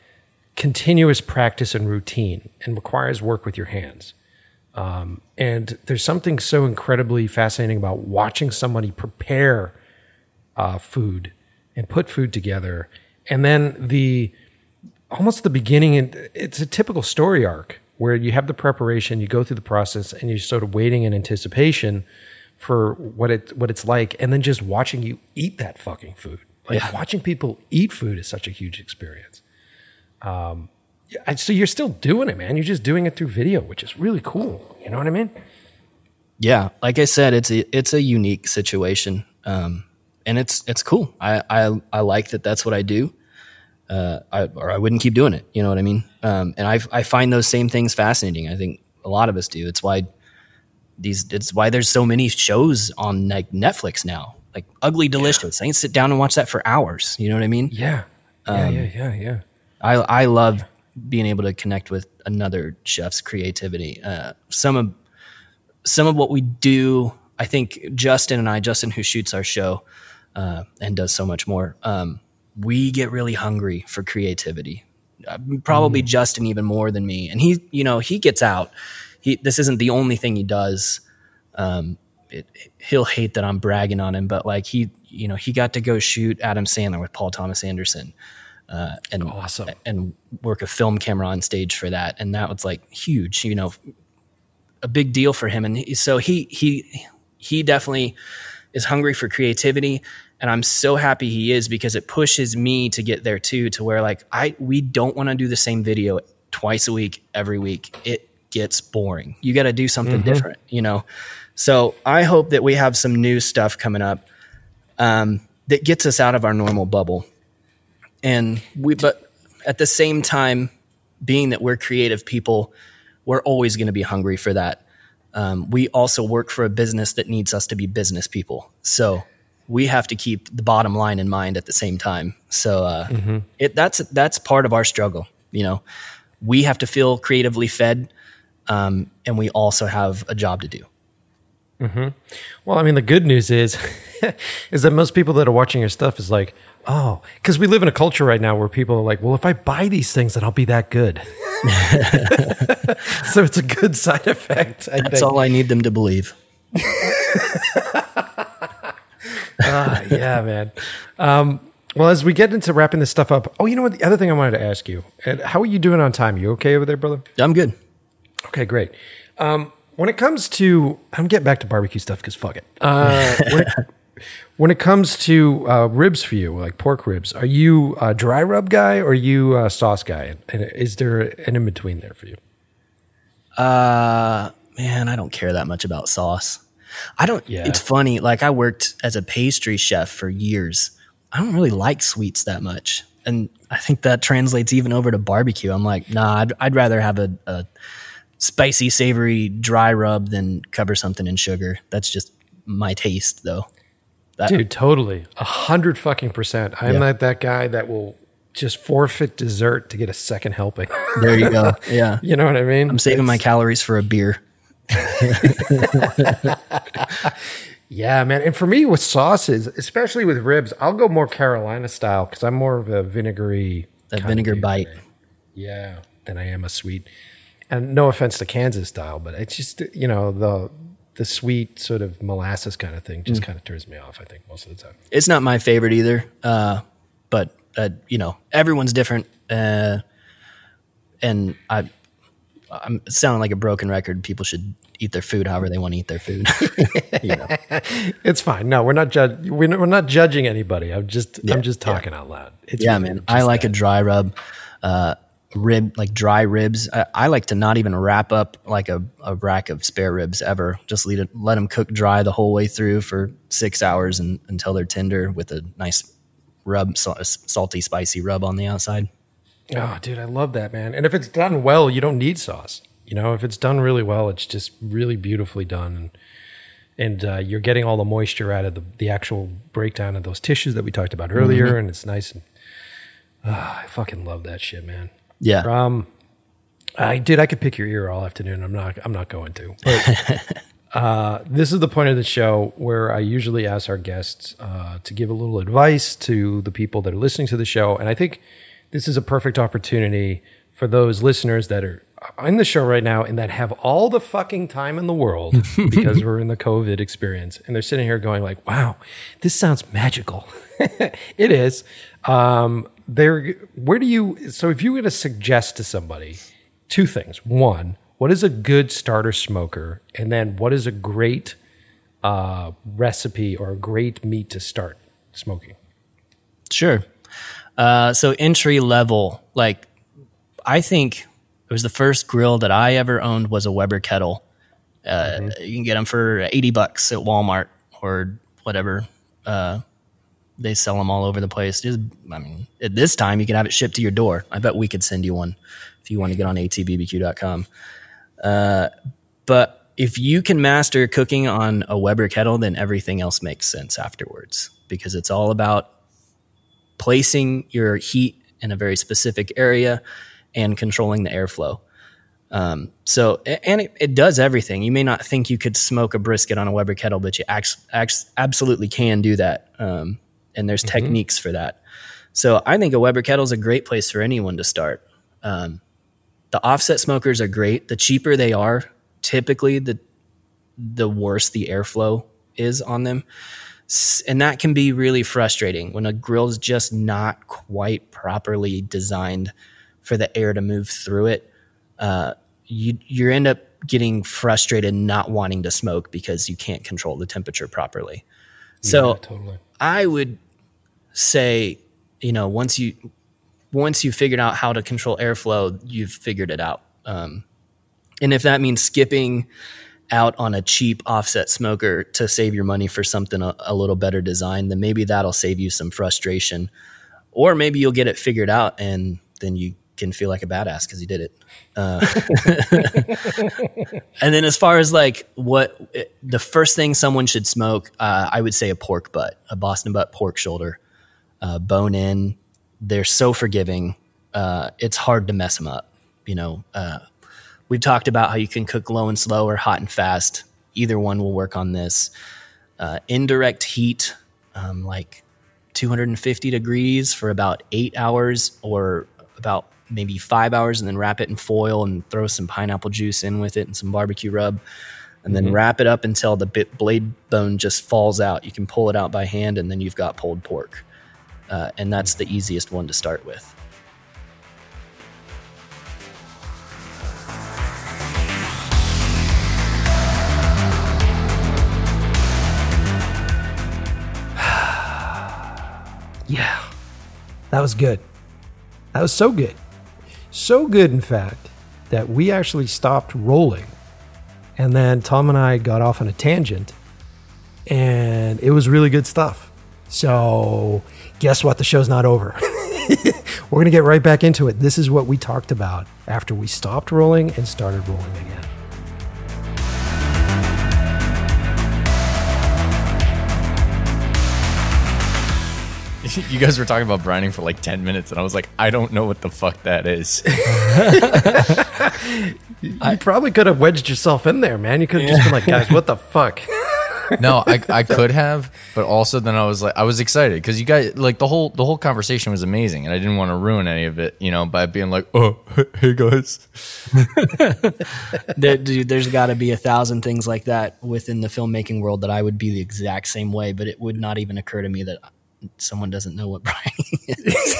continuous practice and routine and requires work with your hands. Um, and there's something so incredibly fascinating about watching somebody prepare uh, food and put food together, and then the almost the beginning and it's a typical story arc where you have the preparation you go through the process and you're sort of waiting in anticipation for what it what it's like and then just watching you eat that fucking food like Yeah. watching people eat food is such a huge experience um yeah, so you're still doing it man you're just doing it through video which is really cool you know what i mean Yeah, like I said, it's a it's a unique situation, um, and it's it's cool. I, I I like that. That's what I do. Uh, I, or I wouldn't keep doing it. You know what I mean? Um, and I I find those same things fascinating. I think a lot of us do. It's why these. It's why there's so many shows on like Netflix now, like Ugly Delicious. I can sit down and watch that for hours. You know what I mean? yeah yeah yeah yeah yeah I I love being able to connect with another chef's creativity. Uh, some of some of what we do, I think Justin and I, Justin who shoots our show uh, and does so much more, um, we get really hungry for creativity. Uh, probably Justin even more than me, and he, you know, he gets out. He this isn't the only thing he does. Um, it, he'll hate that I'm bragging on him, but like he, you know, he got to go shoot Adam Sandler with Paul Thomas Anderson, uh, and Awesome. and work a film camera on stage for that, and that was like huge, you know, a big deal for him, and he, so he he he definitely is hungry for creativity, and I'm so happy he is because it pushes me to get there too, to where like I we don't want to do the same video twice a week every week. It gets boring. You got to do something different, you know. So I hope that we have some new stuff coming up um, that gets us out of our normal bubble and we but at the same time being that we're creative people we're always going to be hungry for that um, we also work for a business that needs us to be business people so we have to keep the bottom line in mind at the same time. So uh, it that's that's part of our struggle. You know, we have to feel creatively fed, um, and we also have a job to do. Well, I mean, the good news is, <laughs> is that most people that are watching your stuff is like, oh, because we live in a culture right now where people are like, well, if I buy these things, then I'll be that good. <laughs> so it's a good side effect. I That's think. all I need them to believe. <laughs> Ah, yeah, man. Um, well, as we get into wrapping this stuff up, oh, you know what? The other thing I wanted to ask you, and how are you doing on time? You okay over there, brother? I'm good. Okay, great. Um, when it comes to, I'm getting back to barbecue stuff because fuck it. Uh, when, it <laughs> when it comes to uh, ribs for you, like pork ribs, are you a dry rub guy or are you a sauce guy? And is there an in between there for you? Uh, man, I don't care that much about sauce. I don't. Yeah. It's funny. Like I worked as a pastry chef for years. I don't really like sweets that much, and I think that translates even over to barbecue. I'm like, nah, I'd, I'd rather have a, a spicy, savory, dry rub than cover something in sugar. That's just my taste, though. That, Dude, totally. A hundred fucking percent. I'm Yeah. not that guy that will just forfeit dessert to get a second helping. <laughs> There you go. Yeah, <laughs> you know what I mean? I'm saving my calories for a beer. <laughs> Yeah, man. And for me with sauces, especially with ribs, I'll go more Carolina style because I'm more of a vinegary. That kinda vinegar bite. Yeah, than I am a sweet. And no offense to Kansas style, but it's just you know the the sweet sort of molasses kind of thing Mm. just kind of turns me off. I think most of the time. it's not my favorite either. Uh, but uh, you know, everyone's different, uh, and I, I'm sounding like a broken record. People should eat their food however they want to eat their food. <laughs> you know, It's fine. No, we're not judge. We're not, we're not judging anybody. I'm just I'm just yeah. talking out loud. It's yeah, really man. I like that. a dry rub, uh, rib like dry ribs. I, I like to not even wrap up like a, a rack of spare ribs ever. Just let it let them cook dry the whole way through for six hours and until they're tender with a nice rub, sal- salty, spicy rub on the outside. Oh, dude, I love that, man. And if it's done well, you don't need sauce. You know, if it's done really well, it's just really beautifully done, and and uh, you're getting all the moisture out of the the actual breakdown of those tissues that we talked about earlier, and it's nice. And ah, I fucking love that shit, man. Yeah. Um, I did. I could pick your ear all afternoon. I'm not. I'm not going to. But, <laughs> uh, this is the point of the show where I usually ask our guests uh, to give a little advice to the people that are listening to the show, and I think this is a perfect opportunity for those listeners that are in the show right now and that have all the fucking time in the world <laughs> because we're in the COVID experience, and they're sitting here going like, "Wow, this sounds magical." <laughs> it is. Um, there. Where do you? So, if you were to suggest to somebody two things: one, what is a good starter smoker, and then what is a great uh, recipe or a great meat to start smoking? Sure. Uh, so entry level, like I think it was the first grill that I ever owned was a Weber kettle. Uh, You can get them for eighty bucks at Walmart or whatever. They sell them all over the place. Just, I mean, at this time you can have it shipped to your door. I bet we could send you one if you want to get on atbbq.com. Uh, but if you can master cooking on a Weber kettle, then everything else makes sense afterwards because it's all about placing your heat in a very specific area and controlling the airflow. Um, so, and it, it does everything. You may not think you could smoke a brisket on a Weber kettle, but you absolutely can do that. Um, and there's techniques for that. So, I think a Weber kettle is a great place for anyone to start. Um, the offset smokers are great. The cheaper they are, typically the the worse the airflow is on them and that can be really frustrating when a grill's just not quite properly designed for the air to move through it. Uh, you you end up getting frustrated, not wanting to smoke because you can't control the temperature properly. So Yeah, totally. I would say, you know, once you once you figured out how to control airflow, you've figured it out. Um, and if that means skipping out on a cheap offset smoker to save your money for something a, a little better designed, then maybe that'll save you some frustration. Or maybe you'll get it figured out and then you can feel like a badass because he did it. Uh, <laughs> and then as far as like what the first thing someone should smoke, uh, I would say a pork butt, a Boston butt pork shoulder, uh, bone in. They're so forgiving. Uh, it's hard to mess them up. You know, uh, we've talked about how you can cook low and slow or hot and fast. Either one will work on this. Uh, indirect heat, um, like 250 degrees for about eight hours or about maybe five hours and then wrap it in foil and throw some pineapple juice in with it and some barbecue rub and then mm-hmm. wrap it up until the bit blade bone just falls out. You can pull it out by hand and then you've got pulled pork. Uh, and that's the easiest one to start with. <sighs> yeah, that was good. That was so good. So good, in fact, that we actually stopped rolling. And then Tom and I got off on a tangent, and it was really good stuff. So, guess what? The show's not over. <laughs> We're going to get right back into it. This is what we talked about after we stopped rolling and started rolling again. <laughs> you guys were talking about brining for like 10 minutes and I was like, I don't know what the fuck that is. <laughs> you probably could have wedged yourself in there, man. You could have just been like, guys, what the fuck? No, I, I <laughs> could have, but also then I was like, I was excited because you guys like the whole the whole conversation was amazing, and I didn't want to ruin any of it, you know, by being like, oh, <laughs> hey guys. there, dude, there's got to be a thousand things like that within the filmmaking world that I would be the exact same way, but it would not even occur to me that someone doesn't know what brine <laughs> is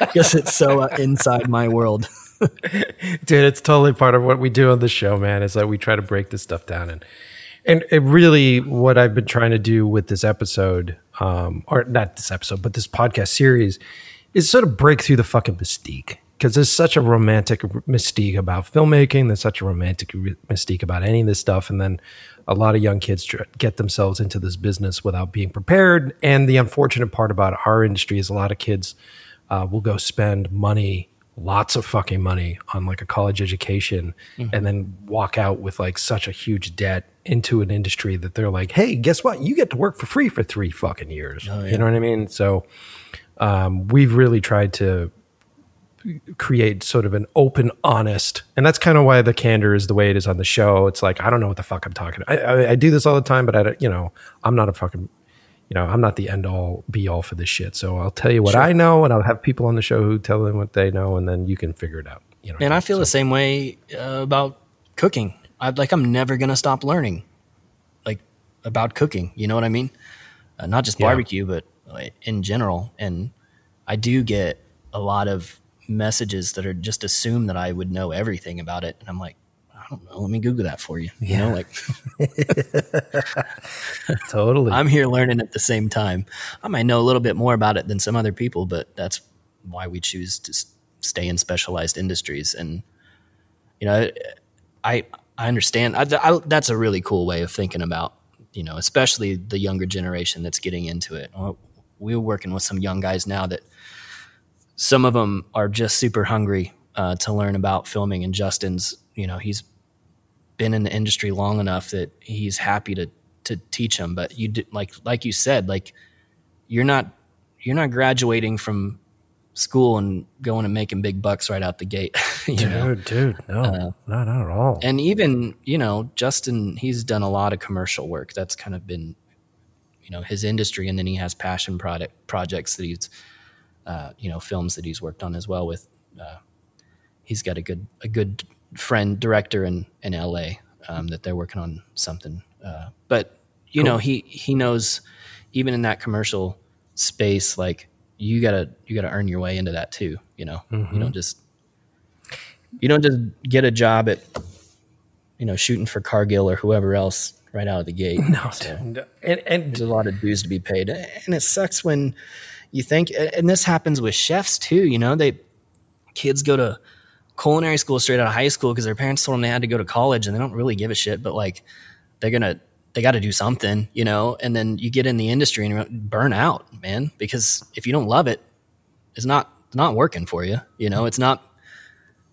because it's so uh, inside my world. Dude, it's totally part of what we do on the show, man. Is that we try to break this stuff down and and it really what I've been trying to do with this episode, um, or not this episode, but this podcast series, is sort of break through the fucking mystique because there's such a romantic mystique about filmmaking. There's such a romantic mystique about any of this stuff, and then a lot of young kids get themselves into this business without being prepared. And the unfortunate part about our industry is a lot of kids uh, will go spend money, lots of fucking money, on like a college education, mm-hmm. and then walk out with like such a huge debt into an industry that they're like, hey, guess what? You get to work for free for three fucking years. Oh, yeah. You know what I mean? So um, we've really tried to create sort of an open, honest, and that's kind of why the candor is the way it is on the show. It's like I don't know what the fuck I'm talking. I, I, I do this all the time, but I, don't, you know, I'm not a fucking, you know, I'm not the end all be all for this shit. So I'll tell you what sure. I know, and I'll have people on the show who tell them what they know, and then you can figure it out. You know, and I feel so. the same way uh, about cooking. I like I'm never gonna stop learning, like about cooking. You know what I mean? Uh, not just barbecue, yeah. but in general. And I do get a lot of messages that are just assume that I would know everything about it. And I'm like, I don't know. Let me Google that for you. You know, like <laughs> totally. I'm here learning at the same time. I might know a little bit more about it than some other people, but that's why we choose to stay in specialized industries. And you know, I I understand. I, I, that's a really cool way of thinking about you know, especially the younger generation that's getting into it. We're working with some young guys now that some of them are just super hungry uh, to learn about filming. And Justin's, you know, he's been in the industry long enough that he's happy to to teach them. But you did, like like you said, like you're not you're not graduating from school and going and making big bucks right out the gate. <laughs> dude, know? dude, no, uh, not, not at all. And even you know, Justin, he's done a lot of commercial work. That's kind of been you know his industry, and then he has passion product projects that he's uh, you know films that he's worked on as well. With uh, he's got a good a good friend director in in L.A. Um, that they're working on something. Uh, but you cool. know he he knows even in that commercial space, like you gotta you gotta earn your way into that too. You know, mm-hmm. you don't just you don't just get a job at you know shooting for Cargill or whoever else right out of the gate. <laughs> No, so and, and there's a lot of dues to be paid, and it sucks when you think, and this happens with chefs too. You know, they kids go to culinary school straight out of high school because their parents told them they had to go to college, and they don't really give a shit. But like, they're gonna they got to do something, you know. And then you get in the industry and burn out, man. Because if you don't love it, it's not not working for you. You know, mm-hmm. it's not.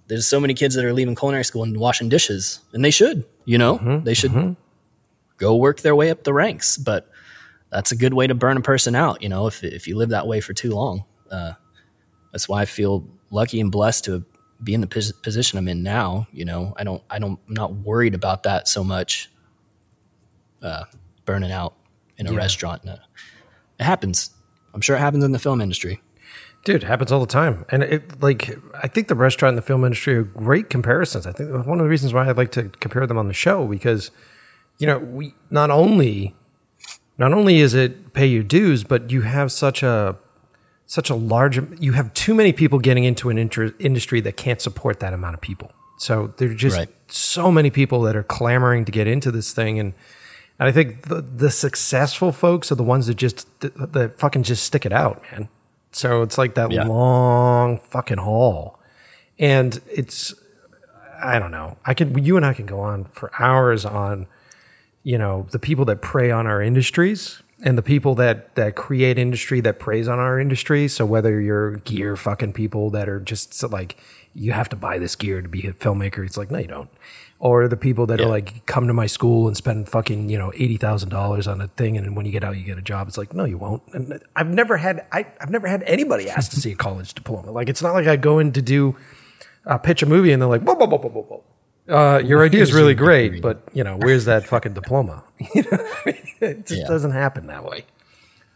There's so many kids that are leaving culinary school and washing dishes, and they should. You know, mm-hmm. they should mm-hmm. go work their way up the ranks. But that's a good way to burn a person out. You know, if if you live that way for too long. Uh, that's why I feel lucky and blessed to be in the pos- position I'm in now. You know, I don't, I don't, I'm not worried about that so much. Uh, burning out in a Yeah. restaurant, No. it happens. I'm sure it happens in the film industry. Dude, it happens all the time. And it like I think the restaurant and the film industry are great comparisons. I think one of the reasons why I'd like to compare them on the show because you know, we not only not only is it pay your dues, but you have such a such a large you have too many people getting into an inter- industry that can't support that amount of people. So there're just Right. so many people that are clamoring to get into this thing and and I think the, the successful folks are the ones that just that, that fucking just stick it out, man. So it's like that Yeah. long fucking haul, and it's I don't know. I could you and I can go on for hours on you know the people that prey on our industries and the people that that create industry that preys on our industry. So whether you're gear fucking people that are just so like you have to buy this gear to be a filmmaker, it's like no, you don't. Or the people that Yeah. are like come to my school and spend fucking you know eighty thousand dollars on a thing, and when you get out, you get a job. It's like no, you won't. And I've never had I, I've never had anybody ask to see a college diploma. Like it's not like I go in to do uh, pitch a movie and they're like, whoa, whoa, whoa, whoa, whoa, whoa. Uh, your idea is really great, degree. but you know, where's that fucking diploma? <laughs> you know, I mean? it just Yeah. doesn't happen that way.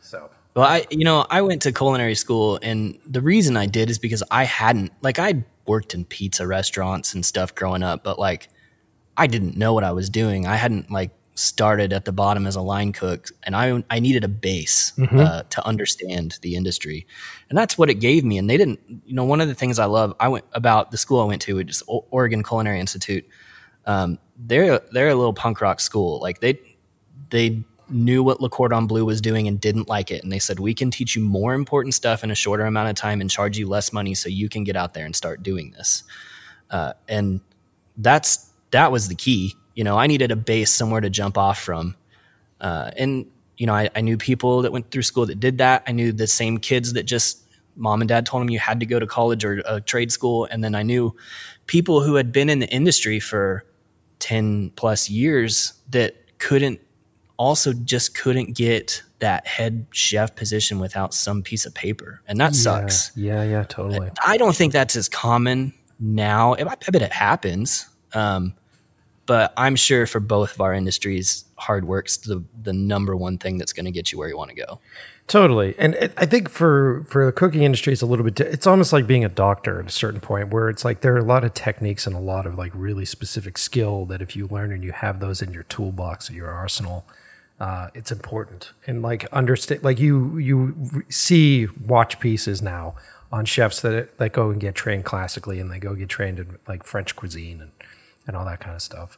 So Well, I, you know, I went to culinary school, and the reason I did is because I hadn't, like, I worked in pizza restaurants and stuff growing up, but like, I didn't know what I was doing. I hadn't like started at the bottom as a line cook, and I I needed a base uh, to understand the industry, and that's what it gave me. And they didn't, you know, one of the things I love, I went about the school I went to, which is Oregon Culinary Institute. Um, they're they're a little punk rock school. Like they they knew what Le Cordon Bleu was doing and didn't like it. And they said, we can teach you more important stuff in a shorter amount of time and charge you less money so you can get out there and start doing this. Uh, and that's, that was the key. You know, I needed a base somewhere to jump off from. Uh, and, you know, I, I knew people that went through school that did that. I knew the same kids that just mom and dad told them you had to go to college or a trade school. And then I knew people who had been in the industry for 10 plus years that couldn't also just couldn't get that head chef position without some piece of paper. And that sucks. Yeah, yeah, yeah, totally. I don't think that's as common now. I I bet it happens. Um, but I'm sure for both of our industries, hard work's the, the number one thing that's going to get you where you want to go. Totally, and it, I think for for the cooking industry, it's a little bit. It's almost like being a doctor at a certain point, where it's like there are a lot of techniques and a lot of like really specific skill that if you learn and you have those in your toolbox or your arsenal, uh, it's important. And like understand, like you you see watch pieces now on chefs that that go and get trained classically, and they go get trained in like French cuisine and and all that kind of stuff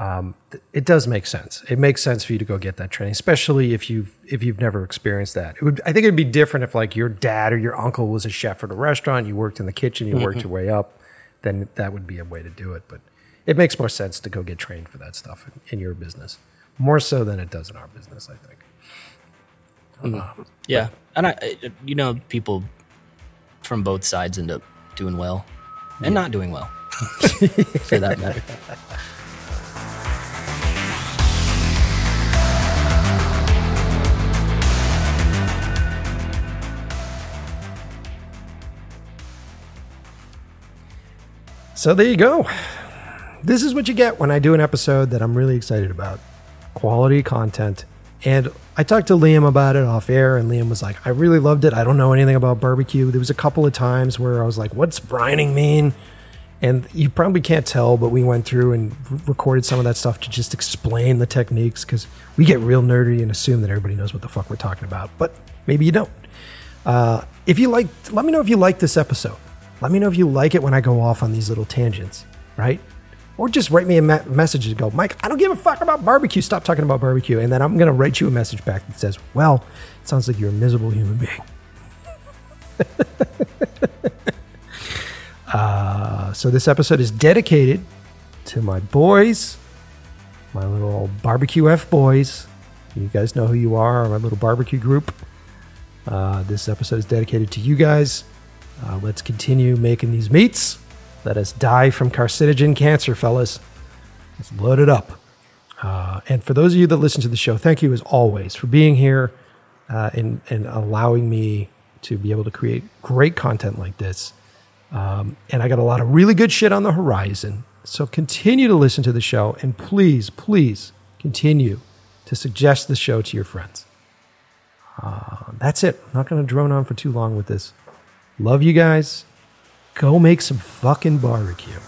um, th- it does make sense. It makes sense for you to go get that training, especially if you've if you've never experienced that. It would, I think it'd be different if like your dad or your uncle was a chef at a restaurant, you worked in the kitchen, you worked mm-hmm. your way up, then that would be a way to do it. But it makes more sense to go get trained for that stuff in, in your business, more so than it does in our business. I think. Mm-hmm. Um, yeah. And I, I- you know, people from both sides end up doing well and not doing well for that matter. So there you go. This is what you get when I do an episode that I'm really excited about quality content. And I talked to Liam about it off air, and Liam was like, I really loved it. I don't know anything about barbecue. There was a couple of times where I was like, what's brining mean? And you probably can't tell, but we went through and recorded some of that stuff to just explain the techniques because we get real nerdy and assume that everybody knows what the fuck we're talking about. But maybe you don't. Uh, if you like, let me know if you like this episode. Let me know if you like it when I go off on these little tangents, right? Or just write me a me- message and go, Mike, I don't give a fuck about barbecue. Stop talking about barbecue. And then I'm going to write you a message back that says, Well, it sounds like you're a miserable human being. <laughs> uh, so this episode is dedicated to my boys, my little barbecue F boys. You guys know who you are, my little barbecue group. Uh, this episode is dedicated to you guys. Uh, let's continue making these meats. Let us die from carcinogen cancer, fellas. Let's load it up. Uh, and for those of you that listen to the show, thank you as always for being here uh, and, and allowing me to be able to create great content like this. Um, and I got a lot of really good shit on the horizon. So continue to listen to the show and please, please continue to suggest the show to your friends. Uh, that's it. I'm not going to drone on for too long with this. Love you guys. Go make some fucking barbecue.